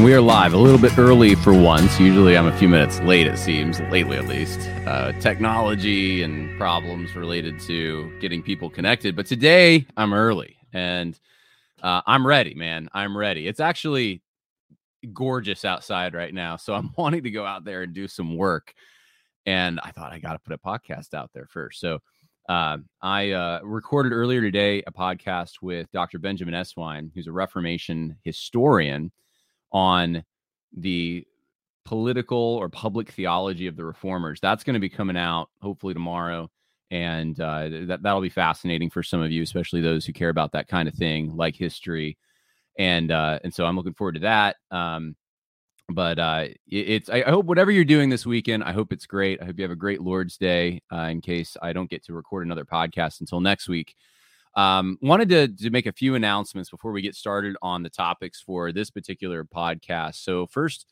And we are live a little bit early for once. Usually I'm a few minutes late, it seems, lately at least. Uh, technology and problems related to getting people connected. But today I'm early and uh, I'm ready, man. I'm ready. It's actually gorgeous outside right now. So I'm wanting to go out there and do some work. And I thought I got to put a podcast out there first. So uh, I uh, recorded earlier today a podcast with Dr. Benjamin Eswine, who's a Reformation historian on the political or public theology of the reformers. That's going to be coming out hopefully tomorrow. And uh, that, that'll be fascinating for some of you, especially those who care about that kind of thing, like history. And uh, and so I'm looking forward to that. Um, but uh, it, it's I, hope whatever you're doing this weekend, I hope it's great. I hope you have a great Lord's Day. Uh, in case I don't get to record another podcast until next week, um, wanted to, to make a few announcements before we get started on the topics for this particular podcast. So, first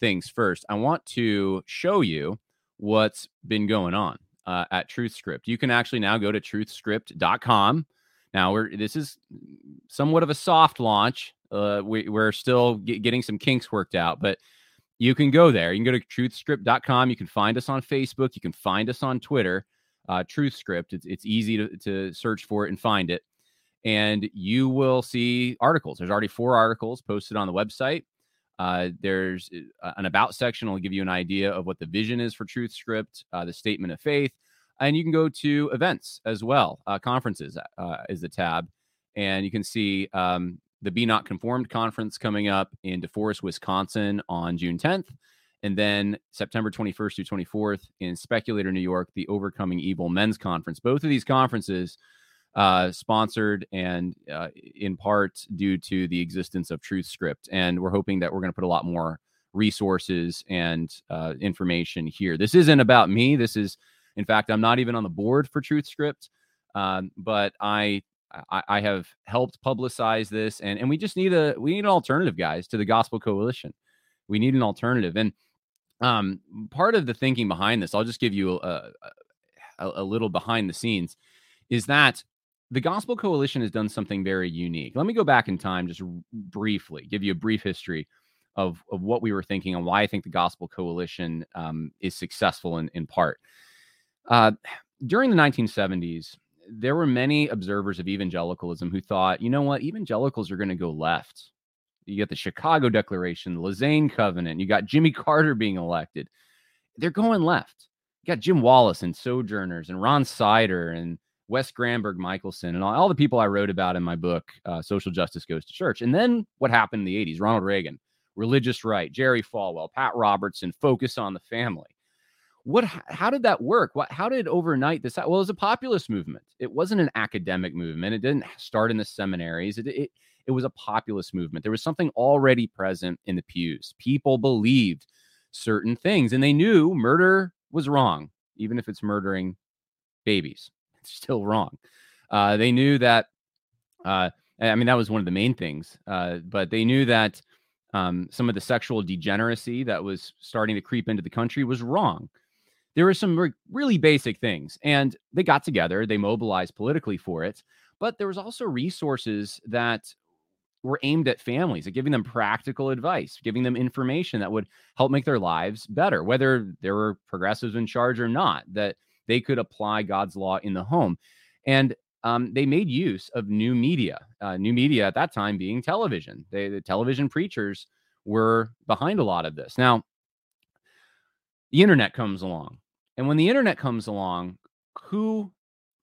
things first, I want to show you what's been going on uh, at TruthScript. You can actually now go to truthscript.com. Now, we're this is somewhat of a soft launch. Uh, we, we're still get, getting some kinks worked out, but you can go there. You can go to truthscript.com. You can find us on Facebook. You can find us on Twitter uh, Truth Script. It's, it's easy to, to search for it and find it. And you will see articles. There's already four articles posted on the website. Uh, there's uh, an about section will give you an idea of what the vision is for Truth Script, uh, the statement of faith, and you can go to events as well. Uh, conferences uh, is the tab, and you can see um, the Be Not Conformed conference coming up in DeForest, Wisconsin on June 10th. And then September 21st through 24th in Speculator, New York, the Overcoming Evil Men's Conference. Both of these conferences uh, sponsored and uh, in part due to the existence of Truth Script. And we're hoping that we're going to put a lot more resources and uh, information here. This isn't about me. This is, in fact, I'm not even on the board for Truth Script, um, but I, I, I have helped publicize this, and and we just need a we need an alternative, guys, to the Gospel Coalition. We need an alternative, and um, part of the thinking behind this, I'll just give you a, a, a little behind the scenes, is that the Gospel Coalition has done something very unique. Let me go back in time just briefly, give you a brief history of, of what we were thinking and why I think the Gospel Coalition um, is successful in, in part. Uh, during the 1970s, there were many observers of evangelicalism who thought, you know what, evangelicals are going to go left. You got the Chicago Declaration, the Lausanne Covenant. You got Jimmy Carter being elected. They're going left. You got Jim Wallis and Sojourners and Ron Sider and Wes Granberg Michaelson and all, all the people I wrote about in my book, uh, Social Justice Goes to Church. And then what happened in the 80s? Ronald Reagan, religious right, Jerry Falwell, Pat Robertson, focus on the family. What? How did that work? What? How did overnight this? Well, it was a populist movement. It wasn't an academic movement. It didn't start in the seminaries. It, it it was a populist movement. There was something already present in the pews. People believed certain things and they knew murder was wrong, even if it's murdering babies. It's still wrong. Uh, they knew that, uh, I mean, that was one of the main things, uh, but they knew that um, some of the sexual degeneracy that was starting to creep into the country was wrong. There were some re- really basic things, and they got together, they mobilized politically for it. But there was also resources that were aimed at families, at giving them practical advice, giving them information that would help make their lives better, whether there were progressives in charge or not, that they could apply God's law in the home. And um, they made use of new media, uh, new media at that time being television. They, the television preachers were behind a lot of this. Now, the internet comes along. And when the internet comes along, who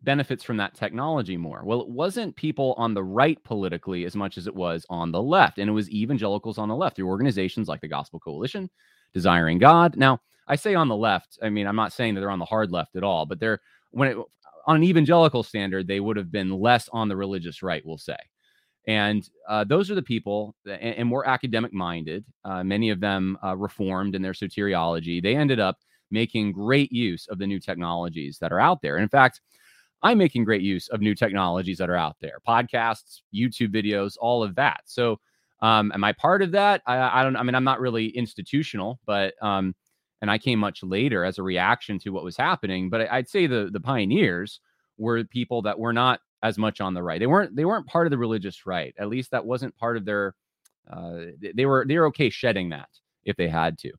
benefits from that technology more? Well, it wasn't people on the right politically as much as it was on the left. And it was evangelicals on the left through organizations like the Gospel Coalition, Desiring God. Now, I say on the left, I mean, I'm not saying that they're on the hard left at all, but they're when it on an evangelical standard, they would have been less on the religious right, we'll say. And uh, those are the people and, and, more academic minded, uh, many of them uh, reformed in their soteriology. They ended up making great use of the new technologies that are out there. And in fact, I'm making great use of new technologies that are out there podcasts, YouTube videos, all of that. So, um, am I part of that? I, I, don't, I mean, I'm not really institutional, but, um, and I came much later as a reaction to what was happening. But I'd say the, the pioneers were people that were not as much on the right. They weren't, they weren't part of the religious right. At least that wasn't part of their, uh, they were they were okay shedding that if they had to,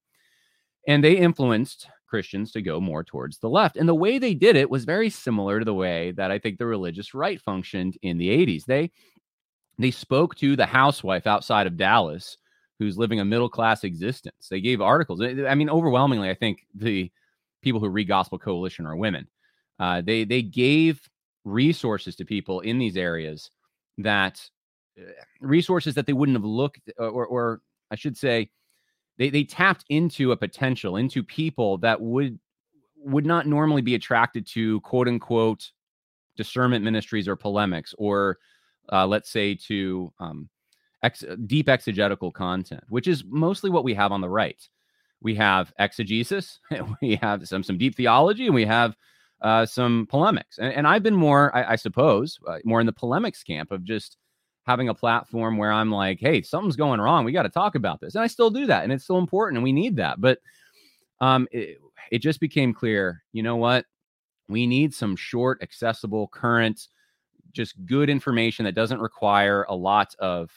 and they influenced Christians to go more towards the left. And the way they did it was very similar to the way that I think the religious right functioned in the 80s. They they spoke to the housewife outside of Dallas who's living a middle class existence. They gave articles. I mean, overwhelmingly, I think the people who read Gospel Coalition are women. Uh, they they gave resources to people in these areas that uh, resources that they wouldn't have looked, or, or I should say, they they tapped into a potential into people that would would not normally be attracted to quote unquote discernment ministries or polemics or uh, let's say to um, ex- deep exegetical content, which is mostly what we have on the right. We have exegesis, we have some some deep theology, and we have uh, some polemics. And, and, I've been more, I, I suppose, uh, more in the polemics camp of just having a platform where I'm like, hey, something's going wrong. We got to talk about this. And I still do that. And it's still important and we need that. But um, it, it just became clear, you know what? We need some short, accessible, current, just good information that doesn't require a lot of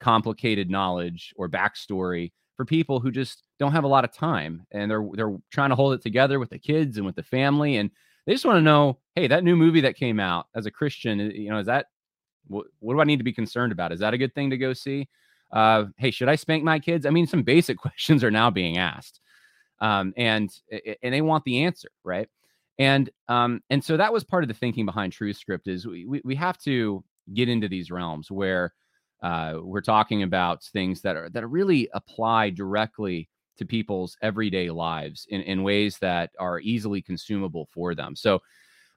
complicated knowledge or backstory for people who just don't have a lot of time and they're they're trying to hold it together with the kids and with the family and they just want to know hey that new movie that came out as a christian you know is that what, what do I need to be concerned about? Is that a good thing to go see? Uh, hey, should I spank my kids? I mean, some basic questions are now being asked, um, and and they want the answer, right? And um, and so that was part of the thinking behind TruthScript is we we, we have to get into these realms where uh, we're talking about things that are that really apply directly to people's everyday lives in, in ways that are easily consumable for them. So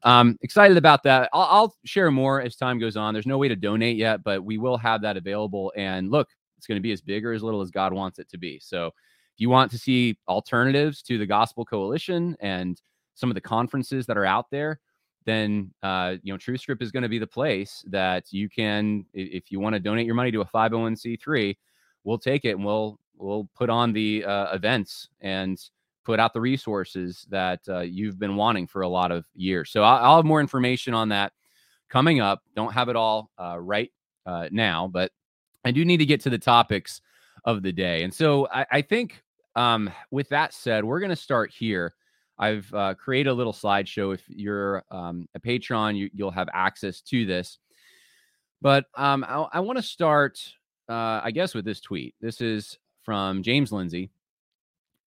um, excited about that. I'll, I'll, share more as time goes on. There's no way to donate yet, but we will have that available. And look, it's going to be as big or as little as God wants it to be. So if you want to see alternatives to the Gospel Coalition and some of the conferences that are out there, then uh, you know TruthScript is going to be the place that you can, if you want to donate your money to a 501c3, we'll take it and we'll we'll put on the uh, events and put out the resources that uh, you've been wanting for a lot of years. So I'll, I'll, have more information on that coming up. Don't have it all uh, right uh, now, but I do need to get to the topics of the day. And so I, I think um, with that said, we're going to start here. I've uh, created a little slideshow. If you're um, a patron, you, will have access to this. But um, I, I want to start, uh, I guess, with this tweet. This is from James Lindsay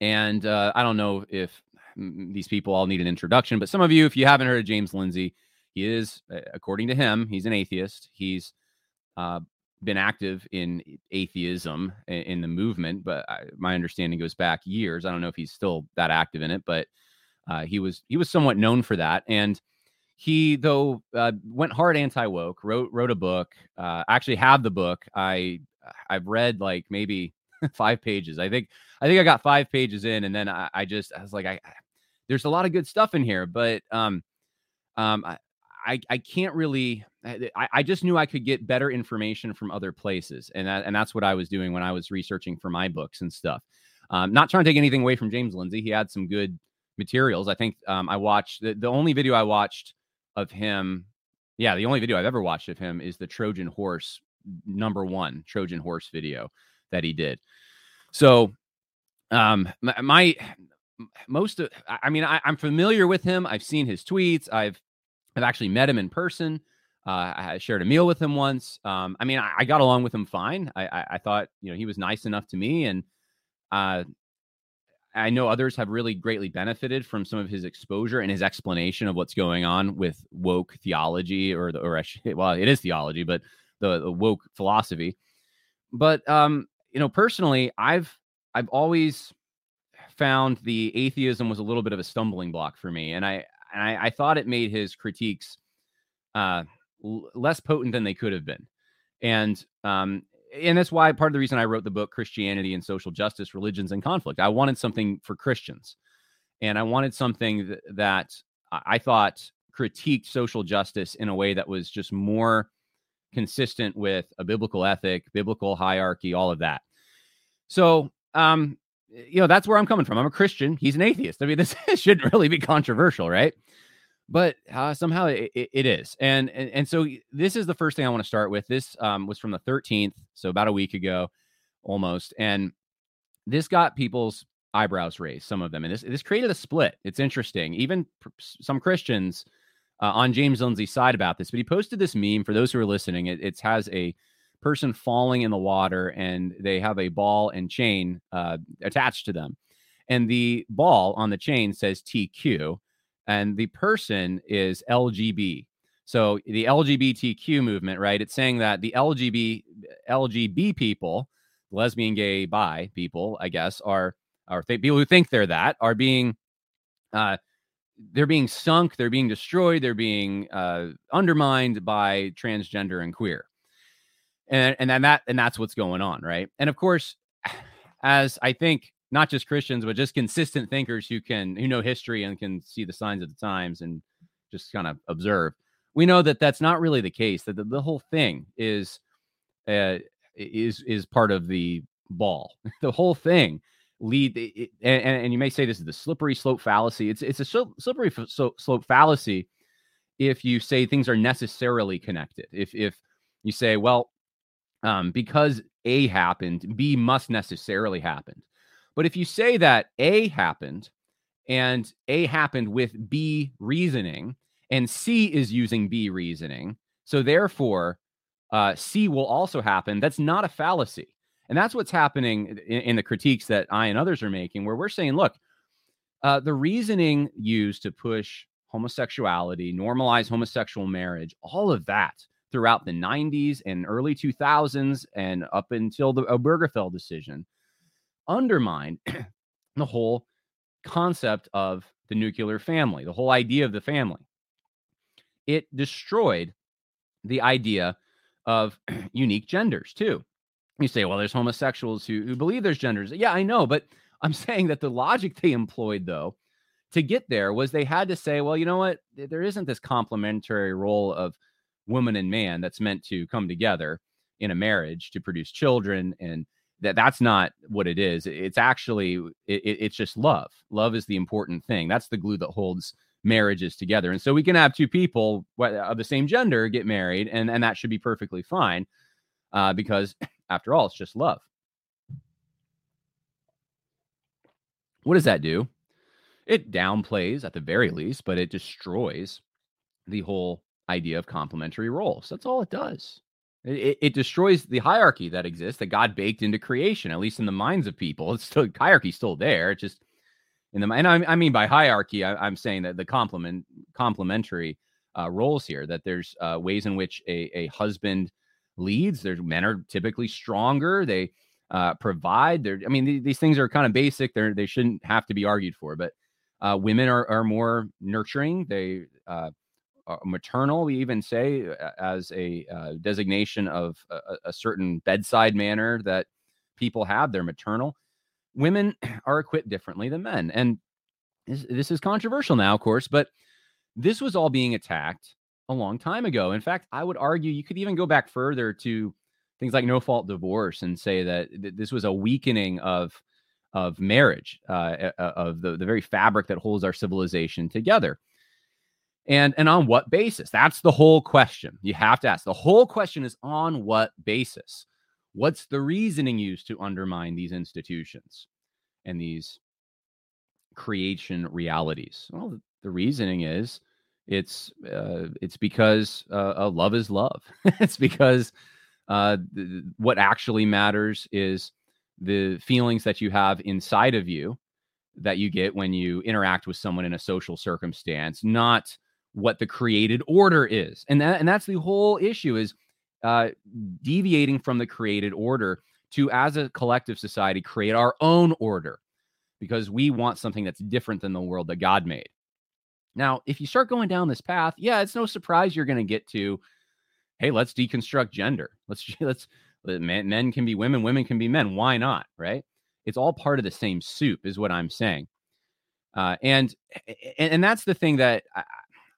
and uh, I don't know if these people all need an introduction, but some of you, if you haven't heard of James Lindsay, he is, according to him, he's an atheist. He's uh, been active in atheism in the movement, but I, my understanding goes back years. I don't know if he's still that active in it, but uh, he was he was somewhat known for that. And he though uh, went hard anti woke, wrote wrote a book. Uh, actually, have the book. I I've read like maybe five pages. I think I think I got five pages in, and then I, I just I was like, I, I, there's a lot of good stuff in here, but um um I I, I can't really I, I just knew I could get better information from other places. And that, and that's what I was doing when I was researching for my books and stuff. Um, not trying to take anything away from James Lindsay. He had some good materials. I think um, I watched the, the only video I watched of him. Yeah, the only video I've ever watched of him is the Trojan horse number one Trojan horse video that he did. So, um, my, my most of, I mean, I, am familiar with him. I've seen his tweets. I've, I've actually met him in person. Uh, I shared a meal with him once. Um, I mean, I, I, got along with him fine. I, I, I, thought, you know, he was nice enough to me, and uh, I know others have really greatly benefited from some of his exposure and his explanation of what's going on with woke theology, or the, or well, it is theology, but the, the woke philosophy. But um, you know, personally, I've I've always found the atheism was a little bit of a stumbling block for me, and I and I, I thought it made his critiques uh, l- less potent than they could have been, and um, and that's why part of the reason I wrote the book Christianity and Social Justice, Religions and Conflict. I wanted something for Christians, and I wanted something th- that I thought critiqued social justice in a way that was just more consistent with a biblical ethic, biblical hierarchy, all of that. So, um, you know, that's where I'm coming from. I'm a Christian. He's an atheist. I mean, this shouldn't really be controversial, right? But uh, somehow it, it is. And, and and so this is the first thing I want to start with. This um, was from the 13th, so about a week ago. almost. And this got people's eyebrows raised, some of them. And this, this created a split. It's interesting. Even pr- some Christians uh, on James Lindsay's side about this, but he posted this meme for those who are listening. It, it has a person falling in the water and they have a ball and chain uh, attached to them. And the ball on the chain says TQ, and the person is LGB. So the LGBTQ movement, right? It's saying that the LGB LGB people, lesbian, gay, bi people, I guess, are are th- people who think they're that are being uh, they're being sunk, they're being destroyed, they're being uh, undermined by transgender and queer, and and then that and that's what's going on, right? And of course, as I think not just Christians, but just consistent thinkers who can who know history and can see the signs of the times and just kind of observe. We know that that's not really the case. That the, the whole thing is uh, is is part of the ball. the whole thing lead it, and, and you may say this is the slippery slope fallacy. It's it's a slippery slope fallacy if you say things are necessarily connected. If if you say, well, um, because A happened, B must necessarily happen. But if you say that A happened and A happened with B reasoning and C is using B reasoning, so therefore uh, C will also happen, that's not a fallacy. And that's what's happening in, in, the critiques that I and others are making, where we're saying, look, uh, the reasoning used to push homosexuality, normalize homosexual marriage, all of that throughout the 90s and early 2000s and up until the Obergefell decision undermined the whole concept of the nuclear family, the whole idea of the family. It destroyed the idea of unique genders too you say, well, there's homosexuals who, who believe there's genders. Yeah, I know. But I'm saying that the logic they employed, though, to get there was they had to say, well, you know what? There isn't this complementary role of woman and man that's meant to come together in a marriage to produce children. And that that's not what it is. It's actually, it, it's just love. Love is the important thing. That's the glue that holds marriages together. And so we can have two people of the same gender get married, and, and that should be perfectly fine uh, because after all, it's just love. What does that do? It downplays at the very least, but it destroys the whole idea of complementary roles. That's all it does. It, it, destroys the hierarchy that exists that God baked into creation, at least in the minds of people. It's still hierarchy still there. It's just in the and I, I mean by hierarchy, I, am saying that the complement complementary uh, roles here. That there's uh, ways in which a, a husband leads. There's men are typically stronger. They uh, provide. They're, I mean, th- these things are kind of basic. They're, they shouldn't have to be argued for. But uh, women are, are more nurturing. They uh, are maternal. We even say as a uh, designation of a, a, certain bedside manner that people have. They're maternal. Women are equipped differently than men, and this, this is controversial now, of course. But this was all being attacked a long time ago. In fact, I would argue you could even go back further to things like no fault divorce and say that th- this was a weakening of of marriage, uh, of the, the very fabric that holds our civilization together. And and on what basis? That's the whole question. You have to ask. The whole question is on what basis? What's the reasoning used to undermine these institutions and these creation realities? Well, the reasoning is it's uh, it's because uh, uh, love is love. it's because uh, th- what actually matters is the feelings that you have inside of you that you get when you interact with someone in a social circumstance, not what the created order is. And that and that's the whole issue is uh, deviating from the created order to, as a collective society, create our own order because we want something that's different than the world that God made. Now, if you start going down this path, yeah, it's no surprise you're going to get to, hey, let's deconstruct gender. Let's let's men, men can be women, women can be men. Why not? Right? It's all part of the same soup, is what I'm saying. Uh, and, and and that's the thing that I,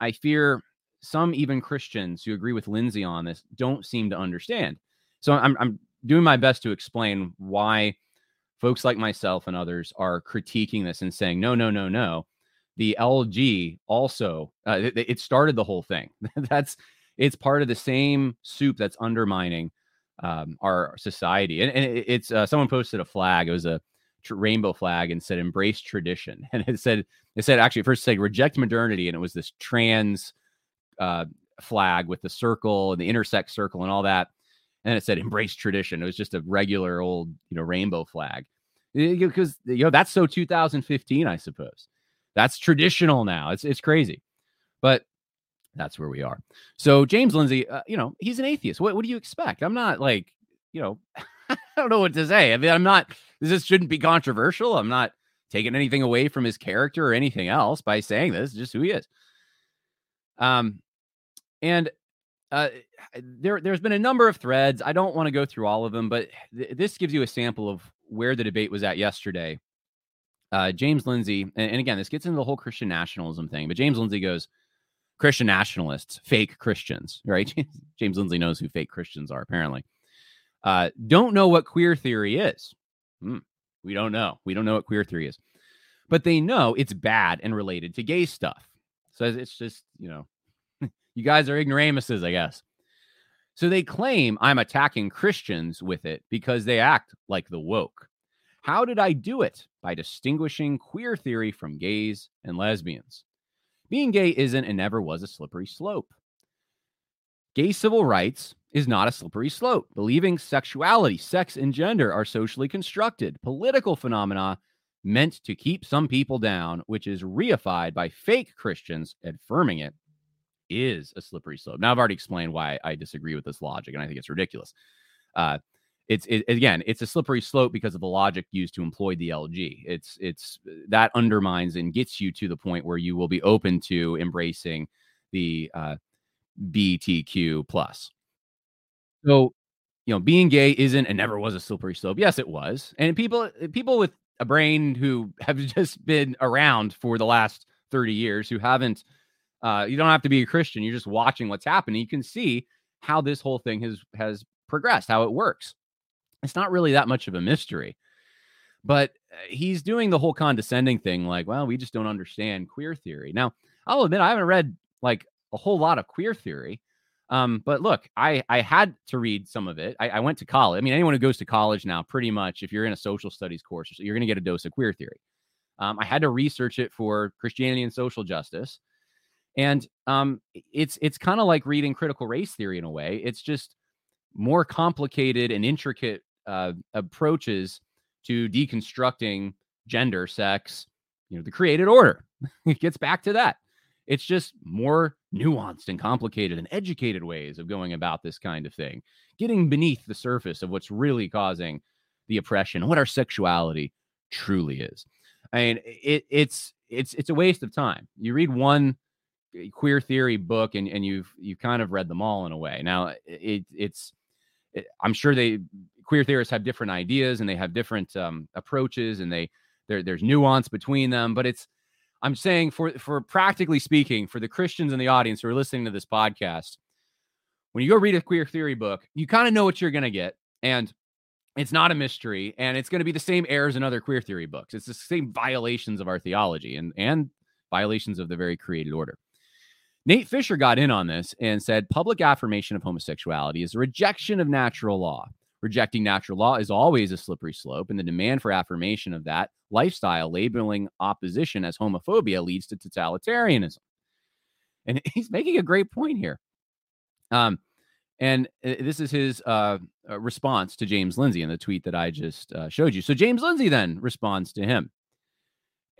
I fear some even Christians who agree with Lindsay on this don't seem to understand. So I'm I'm doing my best to explain why folks like myself and others are critiquing this and saying no, no, no, no the LG also uh, it, it, started the whole thing. that's it's part of the same soup that's undermining um, our society. And, and it's uh, someone posted a flag. It was a tr- rainbow flag and said "Embrace tradition." And it said it said actually first said "Reject modernity," and it was this trans uh, flag with the circle and the intersect circle and all that. And it said "Embrace tradition." It was just a regular old you know rainbow flag because you know that's so 2015, I suppose. That's traditional now. It's it's crazy, but that's where we are. So James Lindsay, uh, you know, he's an atheist. What what do you expect? I'm not like, you know, I don't know what to say. I mean, I'm not. This shouldn't be controversial. I'm not taking anything away from his character or anything else by saying this. Just who he is. Um, and uh, there there's been a number of threads. I don't want to go through all of them, but th- this gives you a sample of where the debate was at yesterday. Uh, James Lindsay, and, and again, this gets into the whole Christian nationalism thing, but James Lindsay goes, Christian nationalists, fake Christians, right? James Lindsay knows who fake Christians are, apparently. Uh, don't know what queer theory is. Hmm, we don't know. We don't know what queer theory is, but they know it's bad and related to gay stuff. So it's just, you know, you guys are ignoramuses, I guess. So they claim I'm attacking Christians with it because they act like the woke. How did I do it? By distinguishing queer theory from gays and lesbians. Being gay isn't and never was a slippery slope. Gay civil rights is not a slippery slope. Believing sexuality, sex, and gender are socially constructed, political phenomena meant to keep some people down, which is reified by fake Christians affirming it is a slippery slope. Now, I've already explained why I disagree with this logic, and I think it's ridiculous. Uh, it's it, again, it's a slippery slope because of the logic used to employ the LG. It's it's that undermines and gets you to the point where you will be open to embracing the uh, BTQ plus. So, you know, being gay isn't and never was a slippery slope. Yes, it was, and people people with a brain who have just been around for the last thirty years who haven't. Uh, you don't have to be a Christian. You're just watching what's happening. You can see how this whole thing has has progressed, how it works it's not really that much of a mystery. But uh, he's doing the whole condescending thing, like, well, we just don't understand queer theory. Now, I'll admit I haven't read like a whole lot of queer theory. Um, but look, I I had to read some of it. I, I, went to college. I mean, anyone who goes to college now, pretty much, if you're in a social studies course, you're going to get a dose of queer theory. Um, I had to research it for Christianity and social justice, and um, it's it's kind of like reading critical race theory in a way. It's just more complicated and intricate uh, approaches to deconstructing gender, sex, you know, the created order. it gets back to that. It's just more nuanced and complicated and educated ways of going about this kind of thing, getting beneath the surface of what's really causing the oppression, what our sexuality truly is. I mean, it, it's it's it's a waste of time. You read one eh, queer theory book and and you've you've kind of read them all in a way. Now it it's it, I'm sure they queer theorists have different ideas and they have different um, approaches and they there's nuance between them but it's i'm saying for for practically speaking for the christians in the audience who are listening to this podcast when you go read a queer theory book you kind of know what you're going to get and it's not a mystery and it's going to be the same errors in other queer theory books it's the same violations of our theology and and violations of the very created order Nate Fischer got in on this and said public affirmation of homosexuality is a rejection of natural law. Rejecting natural law is always a slippery slope, and the demand for affirmation of that lifestyle, labeling opposition as homophobia, leads to totalitarianism. And he's making a great point here. Um, and uh, this is his uh, uh, response to James Lindsay in the tweet that I just uh, showed you. So James Lindsay then responds to him.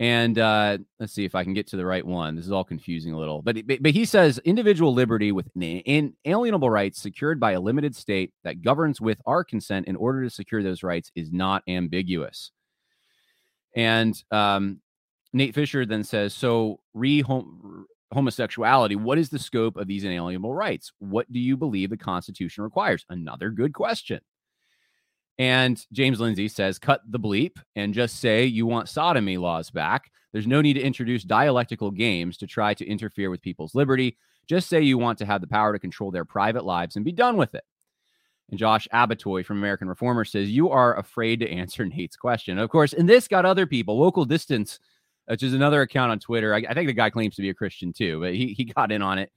And uh, let's see if I can get to the right one. This is all confusing a little, but but he says individual liberty with inalienable rights secured by a limited state that governs with our consent in order to secure those rights is not ambiguous. And um, Nate Fischer then says, so re homosexuality, what is the scope of these inalienable rights? What do you believe the Constitution requires? Another good question. And James Lindsay says, cut the bleep and just say you want sodomy laws back. There's no need to introduce dialectical games to try to interfere with people's liberty. Just say you want to have the power to control their private lives and be done with it. And Josh Abbotoy from American Reformer says, You are afraid to answer Nate's question. Of course, and this got other people, local distance, which is another account on Twitter. I, I think the guy claims to be a Christian too, but he, he got in on it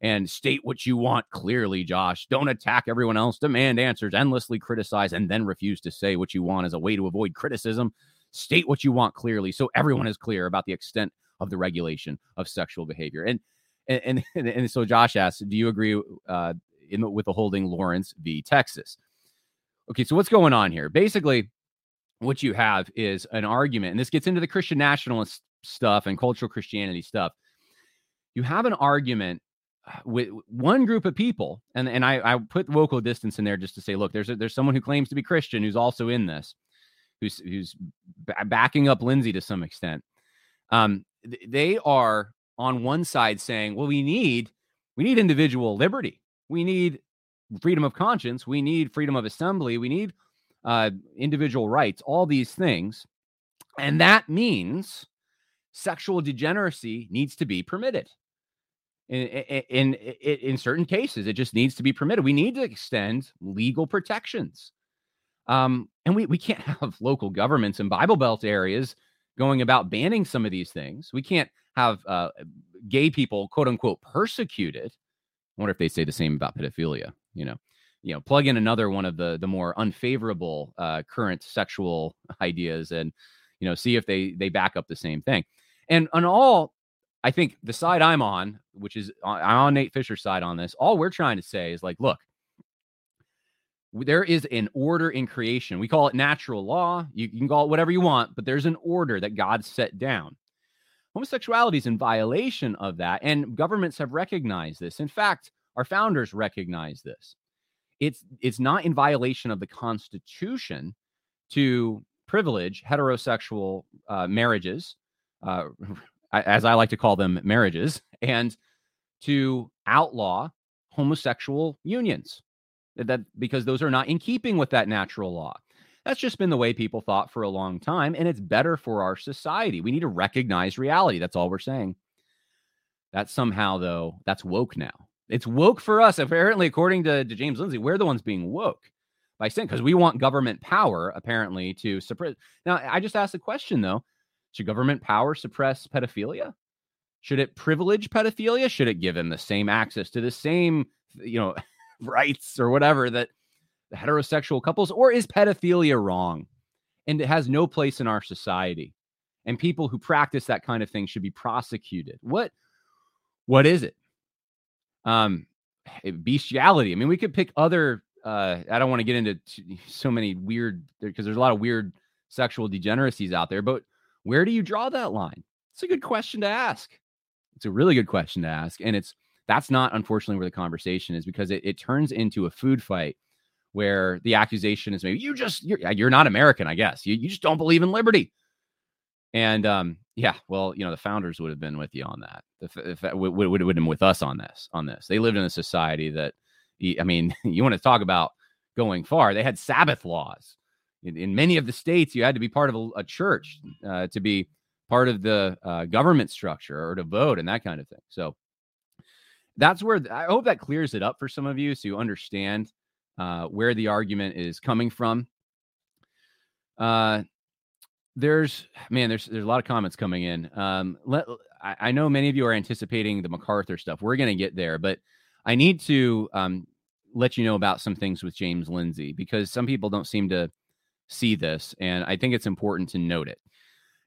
and state what you want clearly, Josh. Don't attack everyone else, demand answers, endlessly criticize, and then refuse to say what you want as a way to avoid criticism. State what you want clearly so everyone is clear about the extent of the regulation of sexual behavior. And and and, and so Josh asks, do you agree uh, in the, with the holding Lawrence v. Texas? Okay, so what's going on here? Basically, what you have is an argument, and this gets into the Christian nationalist stuff and cultural Christianity stuff. You have an argument with one group of people, and and I, I put local distance in there just to say, look, there's a, there's someone who claims to be Christian who's also in this, who's who's backing up Lindsay to some extent. Um, they are on one side saying, well, we need we need individual liberty, we need freedom of conscience, we need freedom of assembly, we need uh, individual rights, all these things, and that means sexual degeneracy needs to be permitted in, in, in, in certain cases it just needs to be permitted. We need to extend legal protections. Um, and we, we can't have local governments in bible belt areas going about banning some of these things. We can't have uh, gay people quote unquote persecuted. I wonder if they say the same about pedophilia you know. You know plug in another one of the the more unfavorable uh, current sexual ideas and you know see if they they back up the same thing. And on all I think the side I'm on, which is I'm on Nate Fischer's side on this, all we're trying to say is like, look, there is an order in creation. We call it natural law. You, can call it whatever you want, but there's an order that God set down. Homosexuality is in violation of that, and governments have recognized this. In fact, our founders recognize this. It's it's not in violation of the Constitution to privilege heterosexual uh, marriages, uh, as I like to call them, marriages, and to outlaw homosexual unions. That because those are not in keeping with that natural law. That's just been the way people thought for a long time, and it's better for our society. We need to recognize reality. That's all we're saying. That somehow, though, that's woke now. It's woke for us. Apparently, according to, to James Lindsay, we're the ones being woke by saying because we want government power, apparently, to suppress. Now, I just asked the question though should government power suppress pedophilia? Should it privilege pedophilia? Should it give him the same access to the same, you know, rights or whatever that the heterosexual couples? Or is pedophilia wrong and it has no place in our society? And people who practice that kind of thing should be prosecuted. What what is it? Um eh, bestiality. I mean, we could pick other uh I don't want to get into so many weird because there's a lot of weird sexual degeneracies out there, but where do you draw that line? It's a good question to ask. It's a really good question to ask. And it's that's not unfortunately where the conversation is because it, it turns into a food fight where the accusation is maybe you just you're, you're not American, I guess. You, you just don't believe in liberty. And um, yeah, well, you know, the founders would have been with you on that. The, the, would, would, would have been with us on this. On this, they lived in a society that, I mean, you want to talk about going far. They had Sabbath laws in, in many of the states, you had to be part of a, a church uh, to be part of the uh, government structure or to vote and that kind of thing. So that's where I hope that clears it up for some of you so you understand uh, where the argument is coming from. Uh, there's man, there's there's a lot of comments coming in. Um, let I, I know many of you are anticipating the MacArthur stuff. We're to get there, but I need to um, let you know about some things with James Lindsay because some people don't seem to see this, and I think it's important to note it.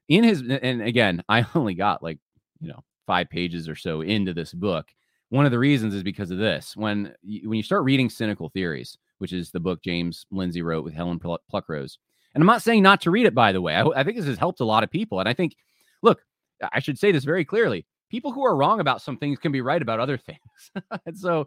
In his, and again, I only got like, you know, five pages or so into this book. One of the reasons is because of this. When when you start reading Cynical Theories, which is the book James Lindsay wrote with Helen Pluckrose, and I'm not saying not to read it, by the way. I, I think this has helped a lot of people. And I think, look, I should say this very clearly. People who are wrong about some things can be right about other things. and so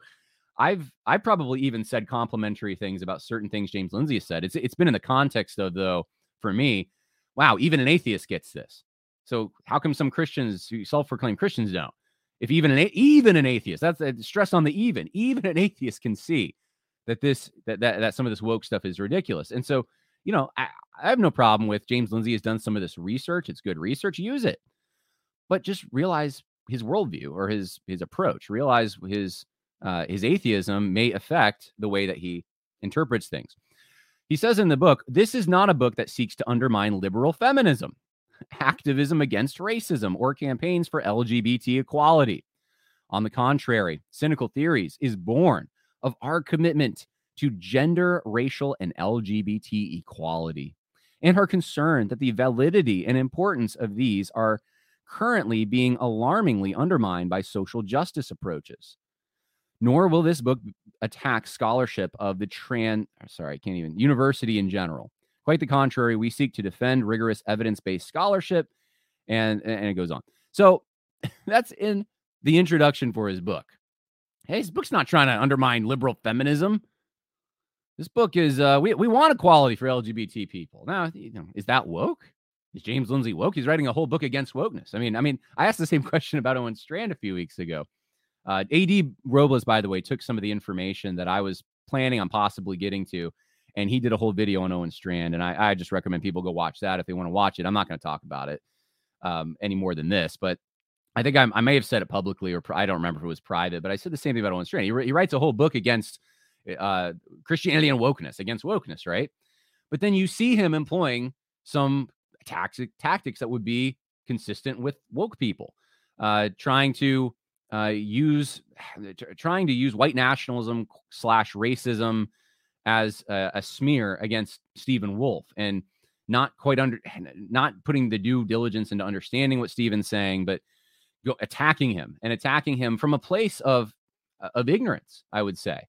I've I probably even said complimentary things about certain things James Lindsay has said. It's it's been in the context of though for me, wow, even an atheist gets this. So how come some Christians self-proclaimed Christians don't? If even an even an atheist, that's a stress on the even, even an atheist can see that this that that, that some of this woke stuff is ridiculous. And so, you know, I, I have no problem with James Lindsay has done some of this research. It's good research. Use it, but just realize his worldview or his his approach. Realize his uh, his atheism may affect the way that he interprets things. He says in the book, this is not a book that seeks to undermine liberal feminism, activism against racism, or campaigns for LGBT equality. On the contrary, Cynical Theories is born of our commitment to gender, racial, and LGBT equality, and her concern that the validity and importance of these are currently being alarmingly undermined by social justice approaches. Nor will this book attack scholarship of the trans, sorry, I can't even, university in general. Quite the contrary, we seek to defend rigorous evidence based scholarship, and, and it goes on. So that's in the introduction for his book. Hey, his book's not trying to undermine liberal feminism. This book is uh, we we want equality for LGBT people. Now, you know, is that woke? Is James Lindsay woke? He's writing a whole book against wokeness. I mean, I mean, I asked the same question about Owen Strachan a few weeks ago. Uh, Ad Robles, by the way, took some of the information that I was planning on possibly getting to, and he did a whole video on Owen Strachan. And I, I just recommend people go watch that if they want to watch it. I'm not going to talk about it um, any more than this, but I think I'm, i may have said it publicly, or I don't remember if it was private, but I said the same thing about Owen Strachan. He, he writes a whole book against uh, Christianity and wokeness, against wokeness, right? But then you see him employing some tactic, tactics that would be consistent with woke people, uh, trying to uh, use trying to use white nationalism slash racism as a, a, smear against Stephen Wolfe and not quite under not putting the due diligence into understanding what Stephen's saying, but go attacking him and attacking him from a place of of ignorance, I would say.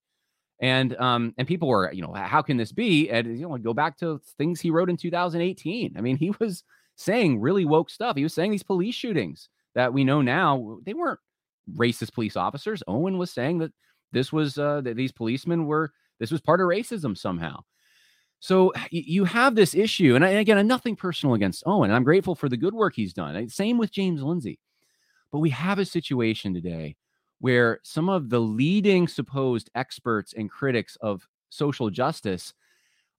And um and people were, you know, how can this be? And you know, go back to things he wrote in 2018. I mean, he was saying really woke stuff. He was saying these police shootings that we know now, they weren't racist police officers. Owen was saying that this was uh that these policemen were this was part of racism somehow. So you have this issue, and again, I'm nothing personal against Owen. I'm grateful for the good work he's done. Same with James Lindsay. But we have a situation today where some of the leading supposed experts and critics of social justice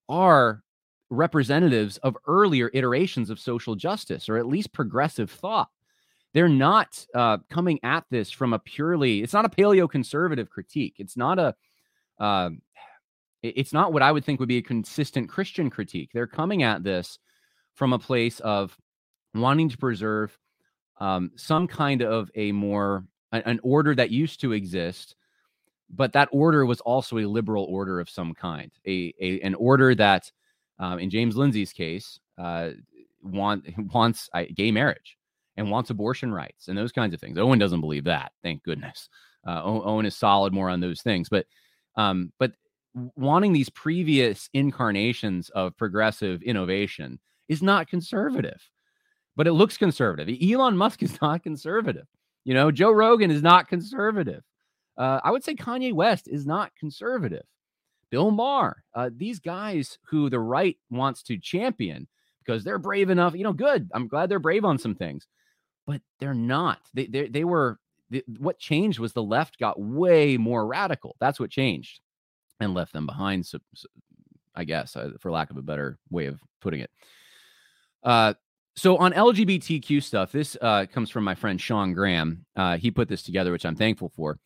are representatives of earlier iterations of social justice or at least progressive thought. They're not uh, coming at this from a purely, it's not a paleo conservative critique. It's not a, uh, it's not what I would think would be a consistent Christian critique. They're coming at this from a place of wanting to preserve um, some kind of a more an order that used to exist, but that order was also a liberal order of some kind, a, a an order that, um, in James Lindsay's case, uh, want wants gay marriage and wants abortion rights and those kinds of things. Owen doesn't believe that, thank goodness. Uh, Owen is solid more on those things, but um, but wanting these previous incarnations of progressive innovation is not conservative but it looks conservative. Elon Musk is not conservative. You know, Joe Rogan is not conservative. Uh, I would say Kanye West is not conservative. Bill Maher, uh, these guys who the right wants to champion because they're brave enough, you know, good. I'm glad they're brave on some things, but they're not. They, they, they were, what changed was the left got way more radical. That's what changed and left them behind. So, so I guess, uh, for lack of a better way of putting it. Uh, so on LGBTQ stuff, this uh, comes from my friend Sean Graham. Uh, he put this together, which I'm thankful for.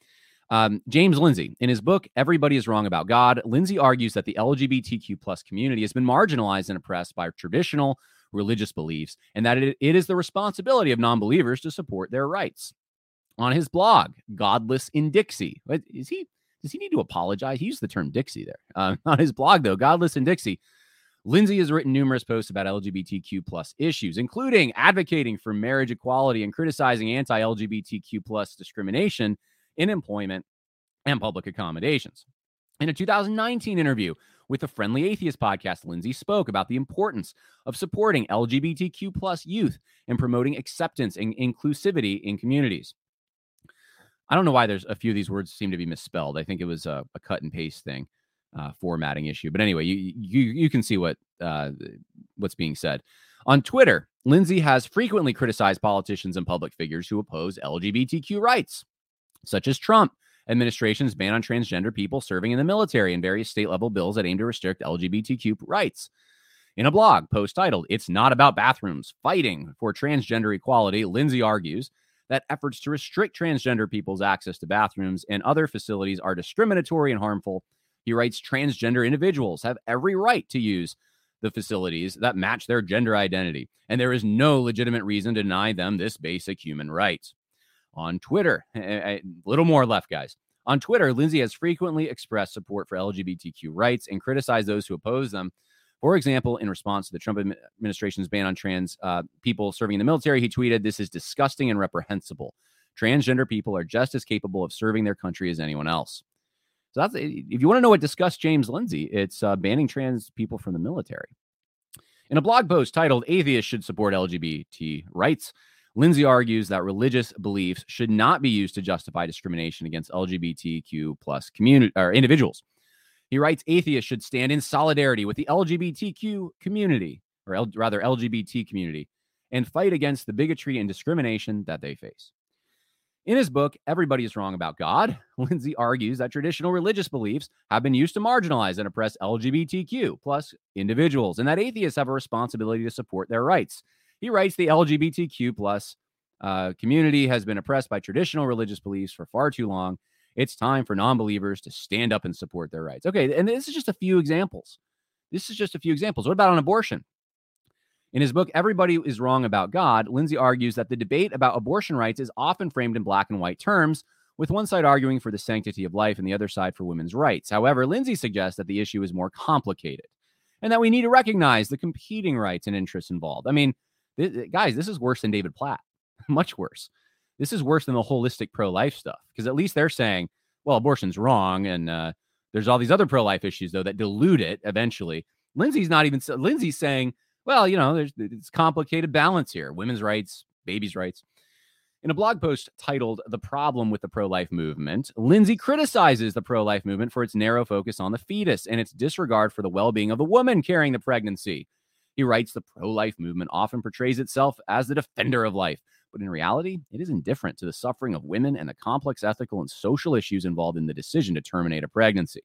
Um, James Lindsay, in his book "Everybody Is Wrong About God," Lindsay argues that the LGBTQ plus community has been marginalized and oppressed by traditional religious beliefs, and that it, it is the responsibility of non-believers to support their rights. On his blog, "Godless in Dixie," is he? Does he need to apologize? He used the term Dixie there. Uh, on his blog, though, "Godless in Dixie." Lindsay has written numerous posts about LGBTQ plus issues, including advocating for marriage equality and criticizing anti-LGBTQ plus discrimination in employment and public accommodations. In a 2019 interview with the Friendly Atheist podcast, Lindsay spoke about the importance of supporting LGBTQ plus youth and promoting acceptance and inclusivity in communities. I don't know why there's a few of these words seem to be misspelled. I think it was a, a cut and paste thing uh, formatting issue. But anyway, you you you can see what uh, what's being said on Twitter. Lindsay has frequently criticized politicians and public figures who oppose LGBTQ rights, such as Trump administration's ban on transgender people serving in the military and various state level bills that aim to restrict LGBTQ rights. In a blog post titled, It's Not About Bathrooms Fighting for Transgender Equality, Lindsay argues that efforts to restrict transgender people's access to bathrooms and other facilities are discriminatory and harmful he writes transgender individuals have every right to use the facilities that match their gender identity, and there is no legitimate reason to deny them this basic human right. On Twitter, a little more left, guys. On Twitter, Lindsay has frequently expressed support for LGBTQ rights and criticized those who oppose them. For example, in response to the Trump administration's ban on trans uh, people serving in the military, he tweeted, This is disgusting and reprehensible. Transgender people are just as capable of serving their country as anyone else. So that's if you want to know what disgusts James Lindsay, it's uh, banning trans people from the military. In a blog post titled "Atheists Should Support LGBT Rights," Lindsay argues that religious beliefs should not be used to justify discrimination against LGBTQ plus community or individuals. He writes atheists should stand in solidarity with the LGBTQ community, or L- rather LGBT community, and fight against the bigotry and discrimination that they face. In his book, Everybody is Wrong About God, Lindsay argues that traditional religious beliefs have been used to marginalize and oppress LGBTQ plus individuals, and that atheists have a responsibility to support their rights. He writes the LGBTQ plus uh, community has been oppressed by traditional religious beliefs for far too long. It's time for non-believers to stand up and support their rights. Okay, and this is just a few examples. This is just a few examples. What about on abortion? In his book, Everybody is Wrong About God, Lindsay argues that the debate about abortion rights is often framed in black and white terms, with one side arguing for the sanctity of life and the other side for women's rights. However, Lindsay suggests that the issue is more complicated and that we need to recognize the competing rights and interests involved. I mean, this, guys, this is worse than David Platt, much worse. This is worse than the holistic pro life stuff because at least they're saying, well, abortion's wrong. And uh, there's all these other pro life issues, though, that dilute it eventually. Lindsay's not even, Lindsay's saying, well, you know, there's it's complicated balance here women's rights, babies' rights. In a blog post titled The Problem with the Pro Life Movement, Lindsay criticizes the pro life movement for its narrow focus on the fetus and its disregard for the well being of the woman carrying the pregnancy. He writes the pro life movement often portrays itself as the defender of life, but in reality, it is indifferent to the suffering of women and the complex ethical and social issues involved in the decision to terminate a pregnancy.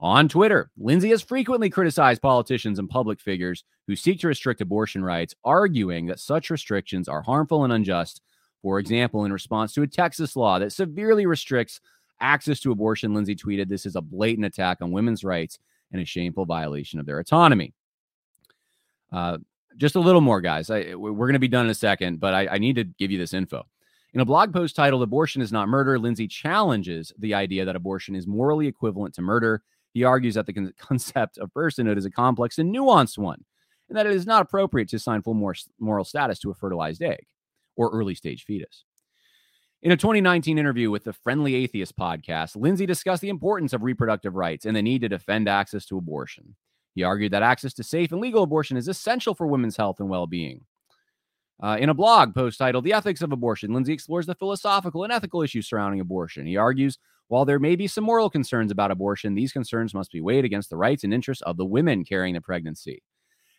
On Twitter, Lindsay has frequently criticized politicians and public figures who seek to restrict abortion rights, arguing that such restrictions are harmful and unjust. For example, in response to a Texas law that severely restricts access to abortion, Lindsay tweeted, This is a blatant attack on women's rights and a shameful violation of their autonomy. Uh, just a little more, guys. I, we're going to be done in a second, but I, I need to give you this info. In a blog post titled Abortion is Not Murder, Lindsay challenges the idea that abortion is morally equivalent to murder. He argues that the con- concept of personhood is a complex and nuanced one, and that it is not appropriate to assign full mor- moral status to a fertilized egg or early stage fetus. In a 2019 interview with the Friendly Atheist podcast, Lindsay discussed the importance of reproductive rights and the need to defend access to abortion. He argued that access to safe and legal abortion is essential for women's health and well being. Uh, in a blog post titled The Ethics of Abortion, Lindsay explores the philosophical and ethical issues surrounding abortion. He argues while there may be some moral concerns about abortion, these concerns must be weighed against the rights and interests of the women carrying the pregnancy.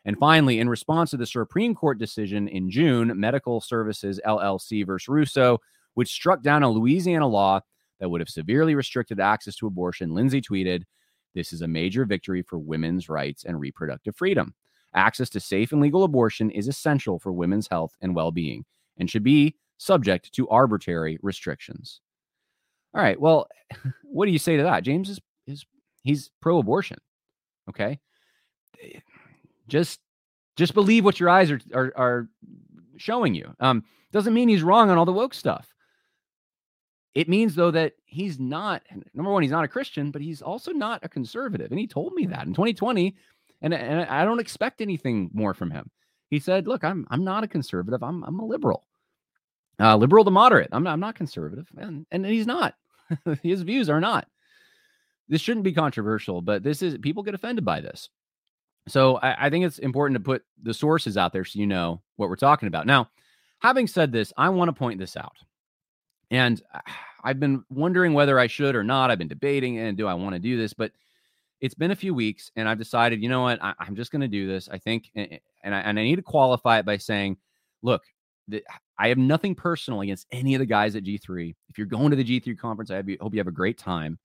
And finally, in response to the Supreme Court decision in June, Medical Services LLC versus Russo, which struck down a Louisiana law that would have severely restricted access to abortion, Lindsay tweeted, This is a major victory for women's rights and reproductive freedom. Access to safe and legal abortion is essential for women's health and well being and should be subject to arbitrary restrictions. All right. Well, what do you say to that? James is is he's pro-abortion. Okay. Just just believe what your eyes are are, are showing you. Um, doesn't mean he's wrong on all the woke stuff. It means though that he's not number one, he's not a Christian, but he's also not a conservative. And he told me that in 2020. And, and I don't expect anything more from him. He said, look, I'm I'm not a conservative. I'm I'm a liberal. Uh, liberal to moderate. I'm not, I'm not conservative. And and he's not. His views are not. This shouldn't be controversial, but this is people get offended by this. So I, I think it's important to put the sources out there so you know what we're talking about. Now, having said this, I want to point this out. And uh, I've been wondering whether I should or not. I've been debating and do I want to do this? But it's been a few weeks and I've decided, you know what, I, am just going to do this. I think, and I, and I need to qualify it by saying, look, the, I have nothing personal against any of the guys at G3. If you're going to the G3 conference, I hope you have a great time.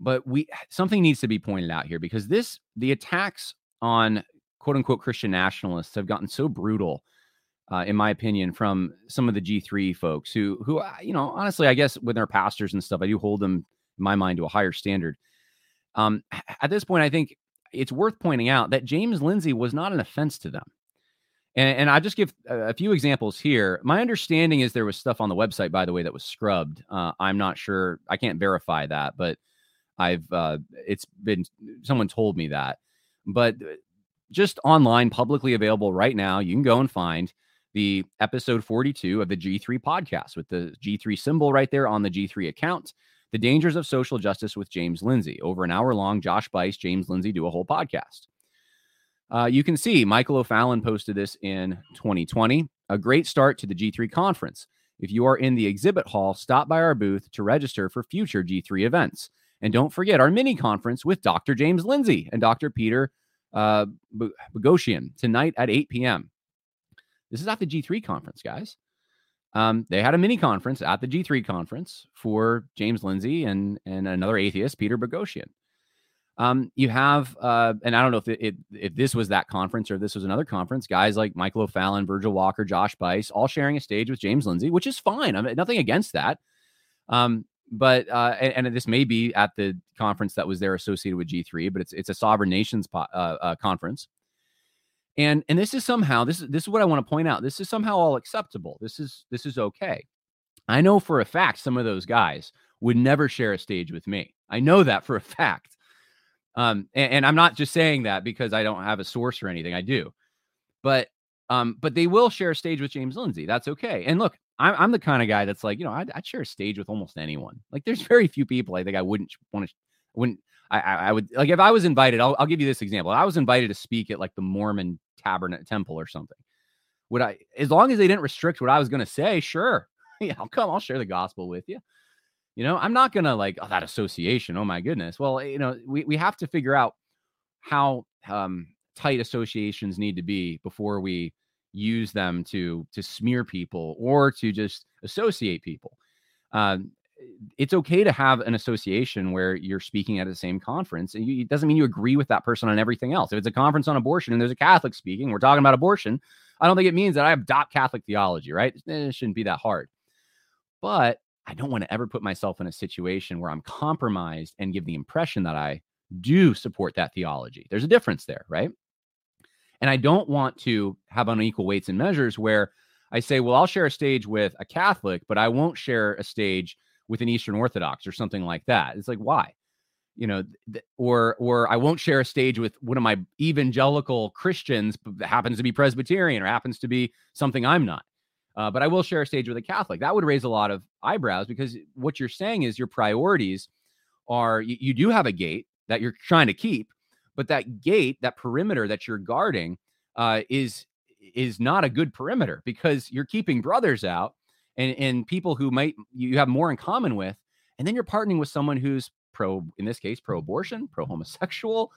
But we something needs to be pointed out here because this the attacks on quote unquote Christian nationalists have gotten so brutal, uh, in my opinion, from some of the G3 folks who who uh, you know honestly I guess with their pastors and stuff I do hold them in my mind to a higher standard. Um, at this point, I think it's worth pointing out that James Lindsay was not an offense to them. And, and I just give a, a, few examples here. My understanding is there was stuff on the website, by the way, that was scrubbed. Uh, I'm not sure. I can't verify that, but I've uh, it's been someone told me that. But uh, just online, publicly available right now, you can go and find the episode 42 of the G3 podcast with the G3 symbol right there on the G3 account. The Dangers of Social Justice with James Lindsay. Over an hour long, Josh Buice, James Lindsay do a whole podcast. Uh, you can see Michael O'Fallon posted this in 2020. A great start to the G3 conference. If you are in the exhibit hall, stop by our booth to register for future G3 events. And don't forget our mini conference with Dr. James Lindsay and Dr. Peter uh, Boghossian tonight at 8 p.m. This is at the G3 conference, guys. Um, they had a mini conference at the G3 conference for James Lindsay and and another atheist, Peter Boghossian. Um, you have, uh, and I don't know if it, it, if this was that conference or if this was another conference. Guys like Michael O'Fallon, Virgil Walker, Josh Buice, all sharing a stage with James Lindsay, which is fine. I mean, nothing against that. Um, but uh, and, and, this may be at the conference that was there associated with G3, but it's it's a sovereign nations po- uh, uh, conference. And and this is somehow this is this is what I want to point out. This is somehow all acceptable. This is this is okay. I know for a fact some of those guys would never share a stage with me. I know that for a fact. Um, and, and I'm not just saying that because I don't have a source or anything. I do, but um, but they will share a stage with James Lindsay. That's okay. And look, I'm, I'm the kind of guy that's like, you know, I'd, I'd, share a stage with almost anyone. Like, there's very few people I think I wouldn't want to, wouldn't, I, I would like if I was invited. I'll, I'll give you this example. I was invited to speak at like the Mormon Tabernacle Temple or something. Would I, as long as they didn't restrict what I was going to say, sure, yeah, I'll come. I'll share the gospel with you. You know, I'm not gonna like oh, that association. Oh my goodness. Well, you know, we we have to figure out how um, tight associations need to be before we use them to to smear people or to just associate people. Um, it's okay to have an association where you're speaking at the same conference. And you, it doesn't mean you agree with that person on everything else. If it's a conference on abortion and there's a Catholic speaking, we're talking about abortion. I don't think it means that I adopt Catholic theology, right? Eh, it shouldn't be that hard. But I don't want to ever put myself in a situation where I'm compromised and give the impression that I do support that theology. There's a difference there, right? And I don't want to have unequal weights and measures where I say, well, I'll share a stage with a Catholic, but I won't share a stage with an Eastern Orthodox or something like that. It's like, why? You know, th- or or I won't share a stage with one of my evangelical Christians that happens to be Presbyterian or happens to be something I'm not. Uh, but I will share a stage with a Catholic. That would raise a lot of eyebrows because what you're saying is your priorities are you, you do have a gate that you're trying to keep, but that gate, that perimeter that you're guarding, uh, is is not a good perimeter because you're keeping brothers out and and people who might you have more in common with, and then you're partnering with someone who's pro, in this case, pro-abortion, pro-homosexual,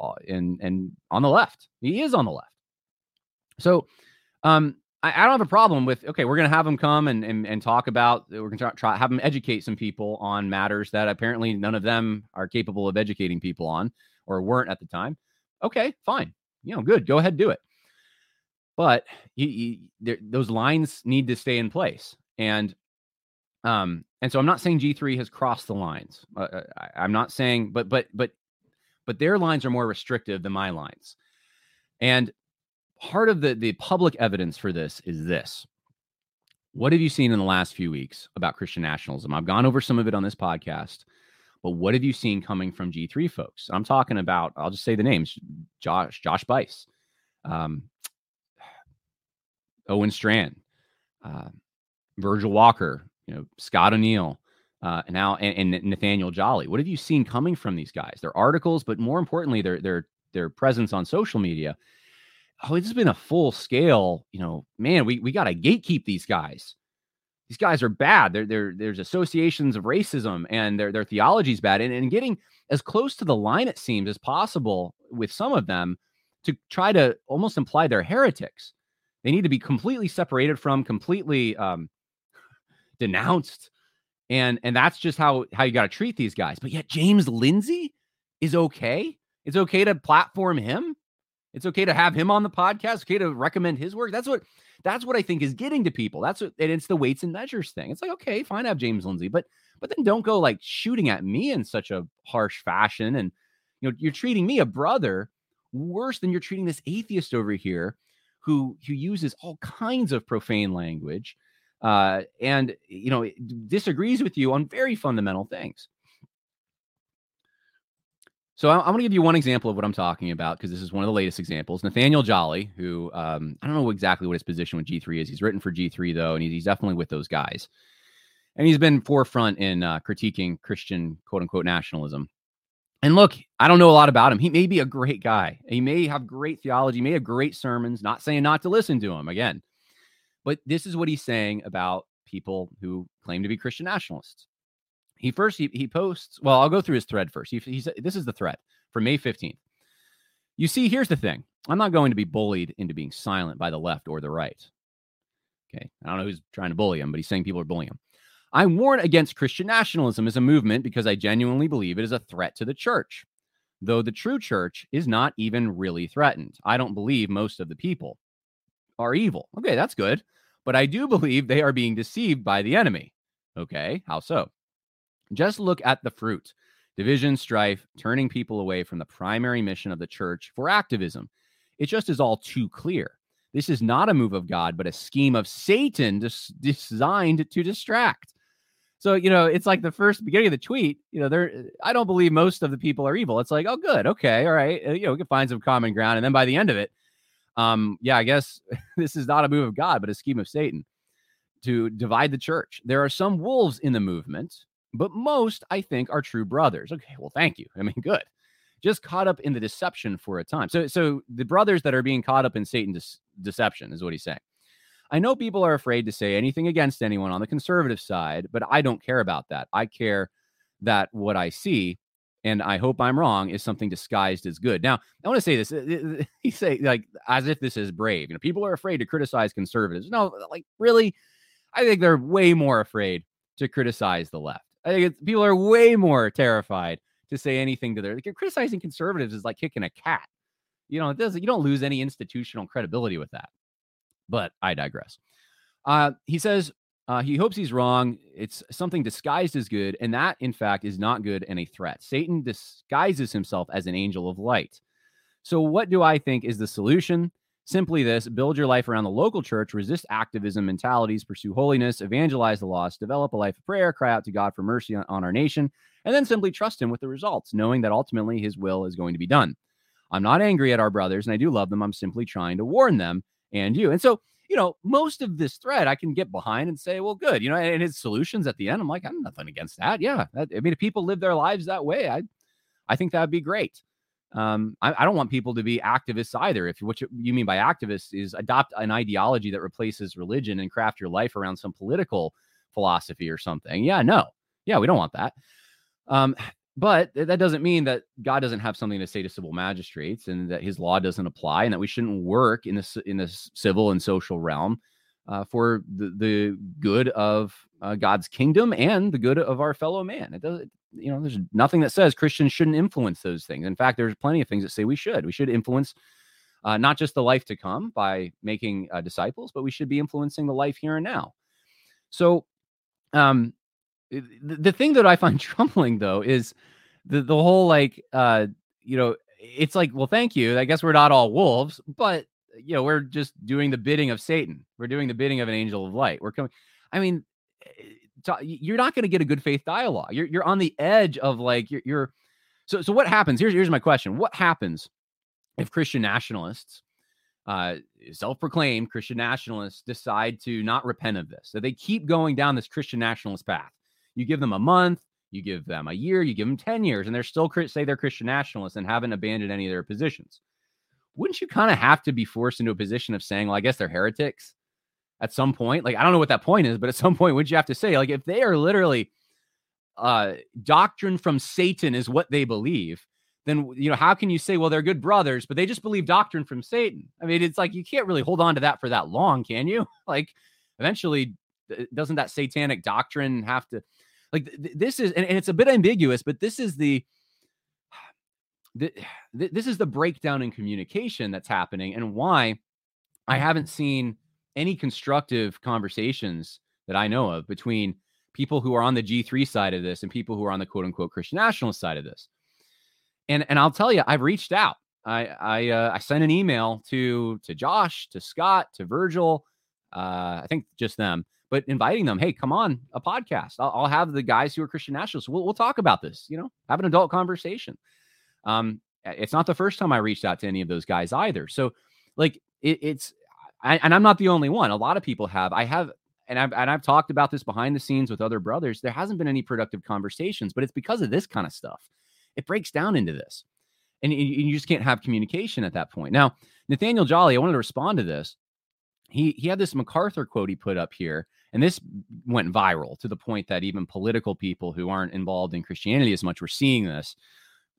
uh, and and on the left. He is on the left. So, um, I, I don't have a problem with okay, we're gonna have them come and and, and talk about we're gonna try, try have them educate some people on matters that apparently none of them are capable of educating people on or weren't at the time. Okay, fine. You know, good. Go ahead, do it. But you, you, those lines need to stay in place, and um, and so I'm not saying G3 has crossed the lines. Uh, uh I, I'm not saying, but but but but their lines are more restrictive than my lines, and part of the the public evidence for this is this. What have you seen in the last few weeks about Christian nationalism? I've gone over some of it on this podcast. But what have you seen coming from G3 folks? I'm talking about, I'll just say the names Josh, Josh Buice, um, Owen Strachan, uh, Virgil Walker, you know, Scott Aniol, uh, and now and, and, Nathaniel Jolly. What have you seen coming from these guys? Their articles, but more importantly, their their their presence on social media. Oh, it's been a full scale. You know, man, we we got to gatekeep these guys these guys are bad. They're, they're, there's associations of racism and their, their theology is bad. And, and getting as close to the line, it seems, as possible with some of them to try to almost imply they're heretics. They need to be completely separated from, completely um, denounced. And, and that's just how, how you got to treat these guys. But yet, James Lindsay is okay. It's okay to platform him. It's okay to have him on the podcast. Okay to recommend his work. That's what that's what I think is getting to people. That's what, and it's the weights and measures thing. It's like, okay, fine, have James Lindsay, but, but then don't go like shooting at me in such a harsh fashion. And, you know, you're treating me a brother worse than you're treating this atheist over here who who uses all kinds of profane language uh, and you know disagrees with you on very fundamental things. So I'm going to give you one example of what I'm talking about because this is one of the latest examples. Nathaniel Jolly, who um, I don't know exactly what his position with G3 is. He's written for G3 though, and he's, definitely with those guys. And he's been forefront in uh, critiquing Christian quote unquote nationalism. And look, I don't know a lot about him. He may be a great guy. He may have great theology, he may have great sermons, not saying not to listen to him again. But this is what he's saying about people who claim to be Christian nationalists. He first he, he posts. Well, I'll go through his thread first. He, he this is the thread for May 15th. You see, here's the thing. I'm not going to be bullied into being silent by the left or the right. Okay. I don't know who's trying to bully him, but he's saying people are bullying him. I warn against Christian nationalism as a movement because I genuinely believe it is a threat to the church, though the true church is not even really threatened. I don't believe most of the people are evil. Okay, that's good. But I do believe they are being deceived by the enemy. Okay, how so? Just look at the fruit division, strife, turning people away from the primary mission of the church for activism. It just is all too clear. This is not a move of God, but a scheme of Satan dis- designed to distract. So, you know, it's like the first beginning of the tweet, you know, there, I don't believe most of the people are evil. It's like, oh, good. Okay. All right. Uh, you know, we can find some common ground. And then by the end of it, um, yeah, I guess this is not a move of God, but a scheme of Satan to divide the church. There are some wolves in the movement but most I think are true brothers. Okay, well, thank you. I mean, good. Just caught up in the deception for a time. So, so the brothers that are being caught up in Satan's deception is what he's saying. I know people are afraid to say anything against anyone on the conservative side, but I don't care about that. I care that what I see, and I hope I'm wrong, is something disguised as good. Now, I want to say this. He say like as if this is brave. You know, people are afraid to criticize conservatives. No, like really, I think they're way more afraid to criticize the left. I think people are way more terrified to say anything to their like, criticizing conservatives is like kicking a cat. You know, it doesn't. you don't lose any institutional credibility with that. But I digress. Uh, he says uh, he hopes he's wrong. It's something disguised as good, and that, in fact, is not good and a threat. Satan disguises himself as an angel of light. So, what do I think is the solution? Simply this build your life around the local church, resist activism mentalities, pursue holiness, evangelize the lost, develop a life of prayer, cry out to God for mercy on, on our nation, and then simply trust Him with the results, knowing that ultimately His will is going to be done. I'm not angry at our brothers and I do love them. I'm simply trying to warn them and you. And so, you know, most of this thread I can get behind and say, well, good, you know, and his solutions at the end, I'm like, I'm nothing against that. Yeah. That, I mean, if people live their lives that way, I, I think that would be great. Um, I, I, don't want people to be activists either. If what you, you mean by activists is adopt an ideology that replaces religion and craft your life around some political philosophy or something. Yeah, no, yeah, we don't want that. Um, but that doesn't mean that God doesn't have something to say to civil magistrates and that His law doesn't apply and that we shouldn't work in this in this civil and social realm uh, for the, the good of uh, God's kingdom and the good of our fellow man. It doesn't you know, there's nothing that says Christians shouldn't influence those things. In fact, there's plenty of things that say we should. We should influence uh, not just the life to come by making uh, disciples, but we should be influencing the life here and now. So, um, the, thing that I find troubling though is the the whole like, uh, you know, it's like, well, thank you. I guess we're not all wolves, but you know, we're just doing the bidding of Satan. We're doing the bidding of an angel of light. We're coming. I mean, you're not going to get a good faith dialogue. You're you're on the edge of like you're, you're so so what happens? Here's here's my question. What happens if Christian nationalists uh self-proclaimed Christian nationalists decide to not repent of this? So they keep going down this Christian nationalist path. You give them a month, you give them a year, you give them 10 years and they're still say they're Christian nationalists and haven't abandoned any of their positions. Wouldn't you kind of have to be forced into a position of saying, well, I guess they're heretics? at some point. Like I don't know what that point is, but at some point, would you have to say like if they are literally uh doctrine from Satan is what they believe, then you know how can you say well they're good brothers, but they just believe doctrine from Satan? I mean, it's like you can't really hold on to that for that long, can you? Like eventually, doesn't that satanic doctrine have to? Like th- this is, and, and it's a bit ambiguous, but this is the the, this is the breakdown in communication that's happening and why I haven't seen any constructive conversations that I know of between people who are on the G3 side of this and people who are on the quote unquote Christian nationalist side of this. And and I'll tell you, I've reached out. I I uh, I sent an email to to Josh, to Scott, to Virgil, uh, I think just them, but inviting them, hey, come on a podcast. I'll, I'll have the guys who are Christian nationalists. We'll, we'll talk about this. You know, have an adult conversation. Um, it's not the first time I reached out to any of those guys either. So, like, it, it's I, and I'm not the only one. A lot of people have. I have, and I've and I've talked about this behind the scenes with other brothers. There hasn't been any productive conversations, but it's because of this kind of stuff. It breaks down into this, and you, you just can't have communication at that point. Now, Nathaniel Jolly, I wanted to respond to this. He he had this MacArthur quote he put up here, and this went viral to the point that even political people who aren't involved in Christianity as much were seeing this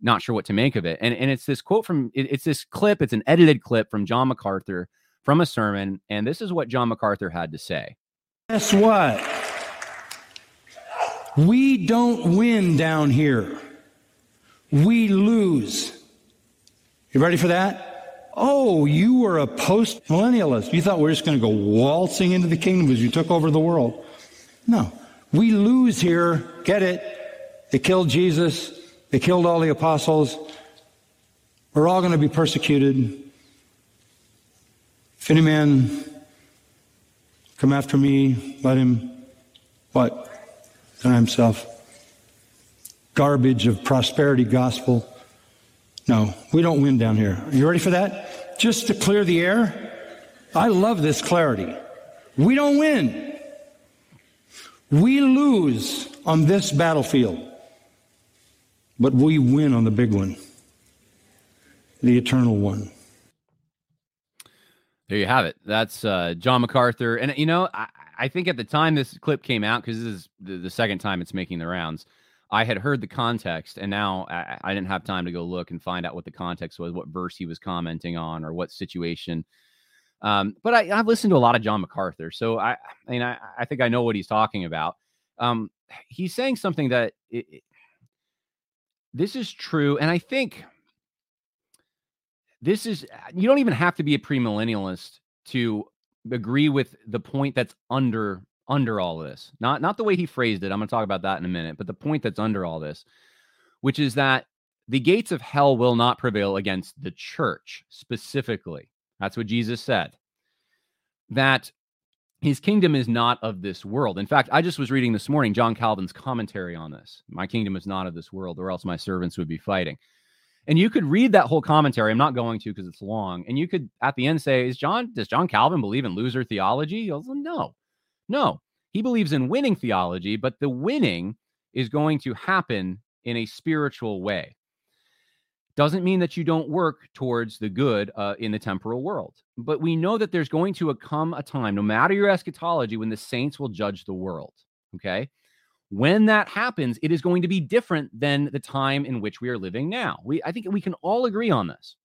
not sure what to make of it. And and it's this quote from it, it's this clip, it's an edited clip from John MacArthur from a sermon, and this is what John MacArthur had to say. Guess what? We don't win down here. We lose. You ready for that? Oh, you were a post millennialist. You thought we are just going to go waltzing into the kingdom as you took over the world. No. We lose here. Get it? They killed Jesus. They killed all the apostles. We're all going to be persecuted. If any man come after me, let him what? Deny himself. Garbage of prosperity gospel. No, we don't win down here. Are you ready for that? Just to clear the air. I love this clarity. We don't win. We lose on this battlefield. But we win on the big one, the eternal one. There you have it. That's uh, John MacArthur. And, you know, I, I, think at the time this clip came out, because this is the, the, second time it's making the rounds, I had heard the context, and now I, I, didn't have time to go look and find out what the context was, what verse he was commenting on, or what situation. Um, but I, have listened to a lot of John MacArthur, so I, I mean, I, I think I know what he's talking about. Um, he's saying something that it, this is true. And I think this is, you don't even have to be a premillennialist to agree with the point that's under under all this not not the way he phrased it i'm going to talk about that in a minute but the point that's under all this which is that the gates of hell will not prevail against the church specifically that's what jesus said that his kingdom is not of this world. In fact, I just was reading this morning John Calvin's commentary on this. My kingdom is not of this world, or else my servants would be fighting. And you could read that whole commentary. I'm not going to because it's long. And you could at the end say, Is John, does John Calvin believe in loser theology? Was, no, no. He believes in winning theology, but the winning is going to happen in a spiritual way doesn't mean that you don't work towards the good uh, in the temporal world. But we know that there's going to come a time, no matter your eschatology, when the saints will judge the world. Okay. When that happens, it is going to be different than the time in which we are living now. We, I think we can all agree on this.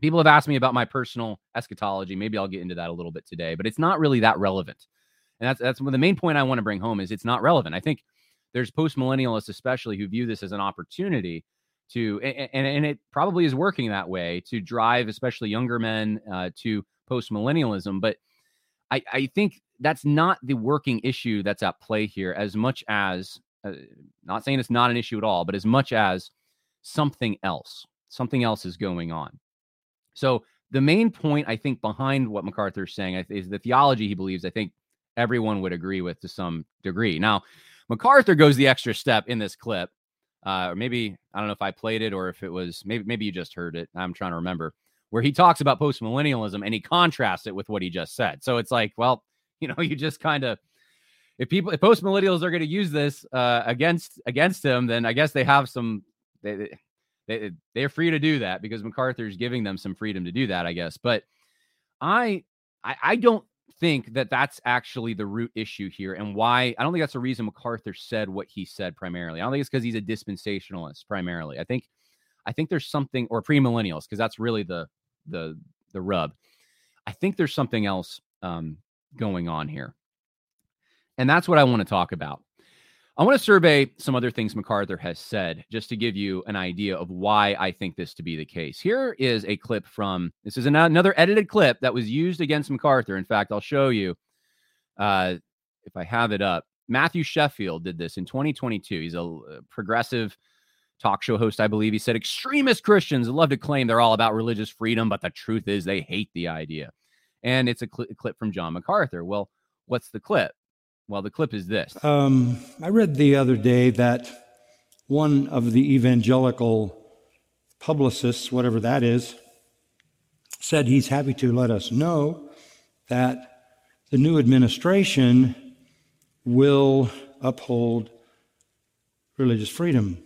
People have asked me about my personal eschatology. Maybe I'll get into that a little bit today, but it's not really that relevant. And that's that's the main point I want to bring home is it's not relevant. I think there's post millennialists, especially, who view this as an opportunity to and, and it probably is working that way to drive especially younger men uh, to post millennialism but I, I think that's not the working issue that's at play here as much as uh, not saying it's not an issue at all but as much as something else something else is going on so the main point i think behind what macarthur's saying is the theology he believes i think everyone would agree with to some degree now macarthur goes the extra step in this clip uh, or maybe I don't know if I played it or if it was maybe maybe you just heard it. I'm trying to remember where he talks about post millennialism and he contrasts it with what he just said. So it's like, well, you know, you just kind of if people if post millennials are going to use this uh, against against him, then I guess they have some they, they they're free to do that because MacArthur's giving them some freedom to do that, I guess. But I I, I don't think that that's actually the root issue here and why I don't think that's the reason MacArthur said what he said primarily. I don't think it's because he's a dispensationalist primarily. I think I think there's something or premillennials because that's really the the the rub. I think there's something else um, going on here. And that's what I want to talk about. I want to survey some other things MacArthur has said just to give you an idea of why I think this to be the case. Here is a clip from this is another edited clip that was used against MacArthur. In fact, I'll show you uh, if I have it up. Matthew Sheffield did this in 2022. He's a progressive talk show host, I believe. He said extremist Christians love to claim they're all about religious freedom, but the truth is they hate the idea. And it's a, cl- a clip from John MacArthur. Well, what's the clip? Well, the clip is this. Um, I read the other day that one of the evangelical publicists, whatever that is, said he's happy to let us know that the new administration will uphold religious freedom.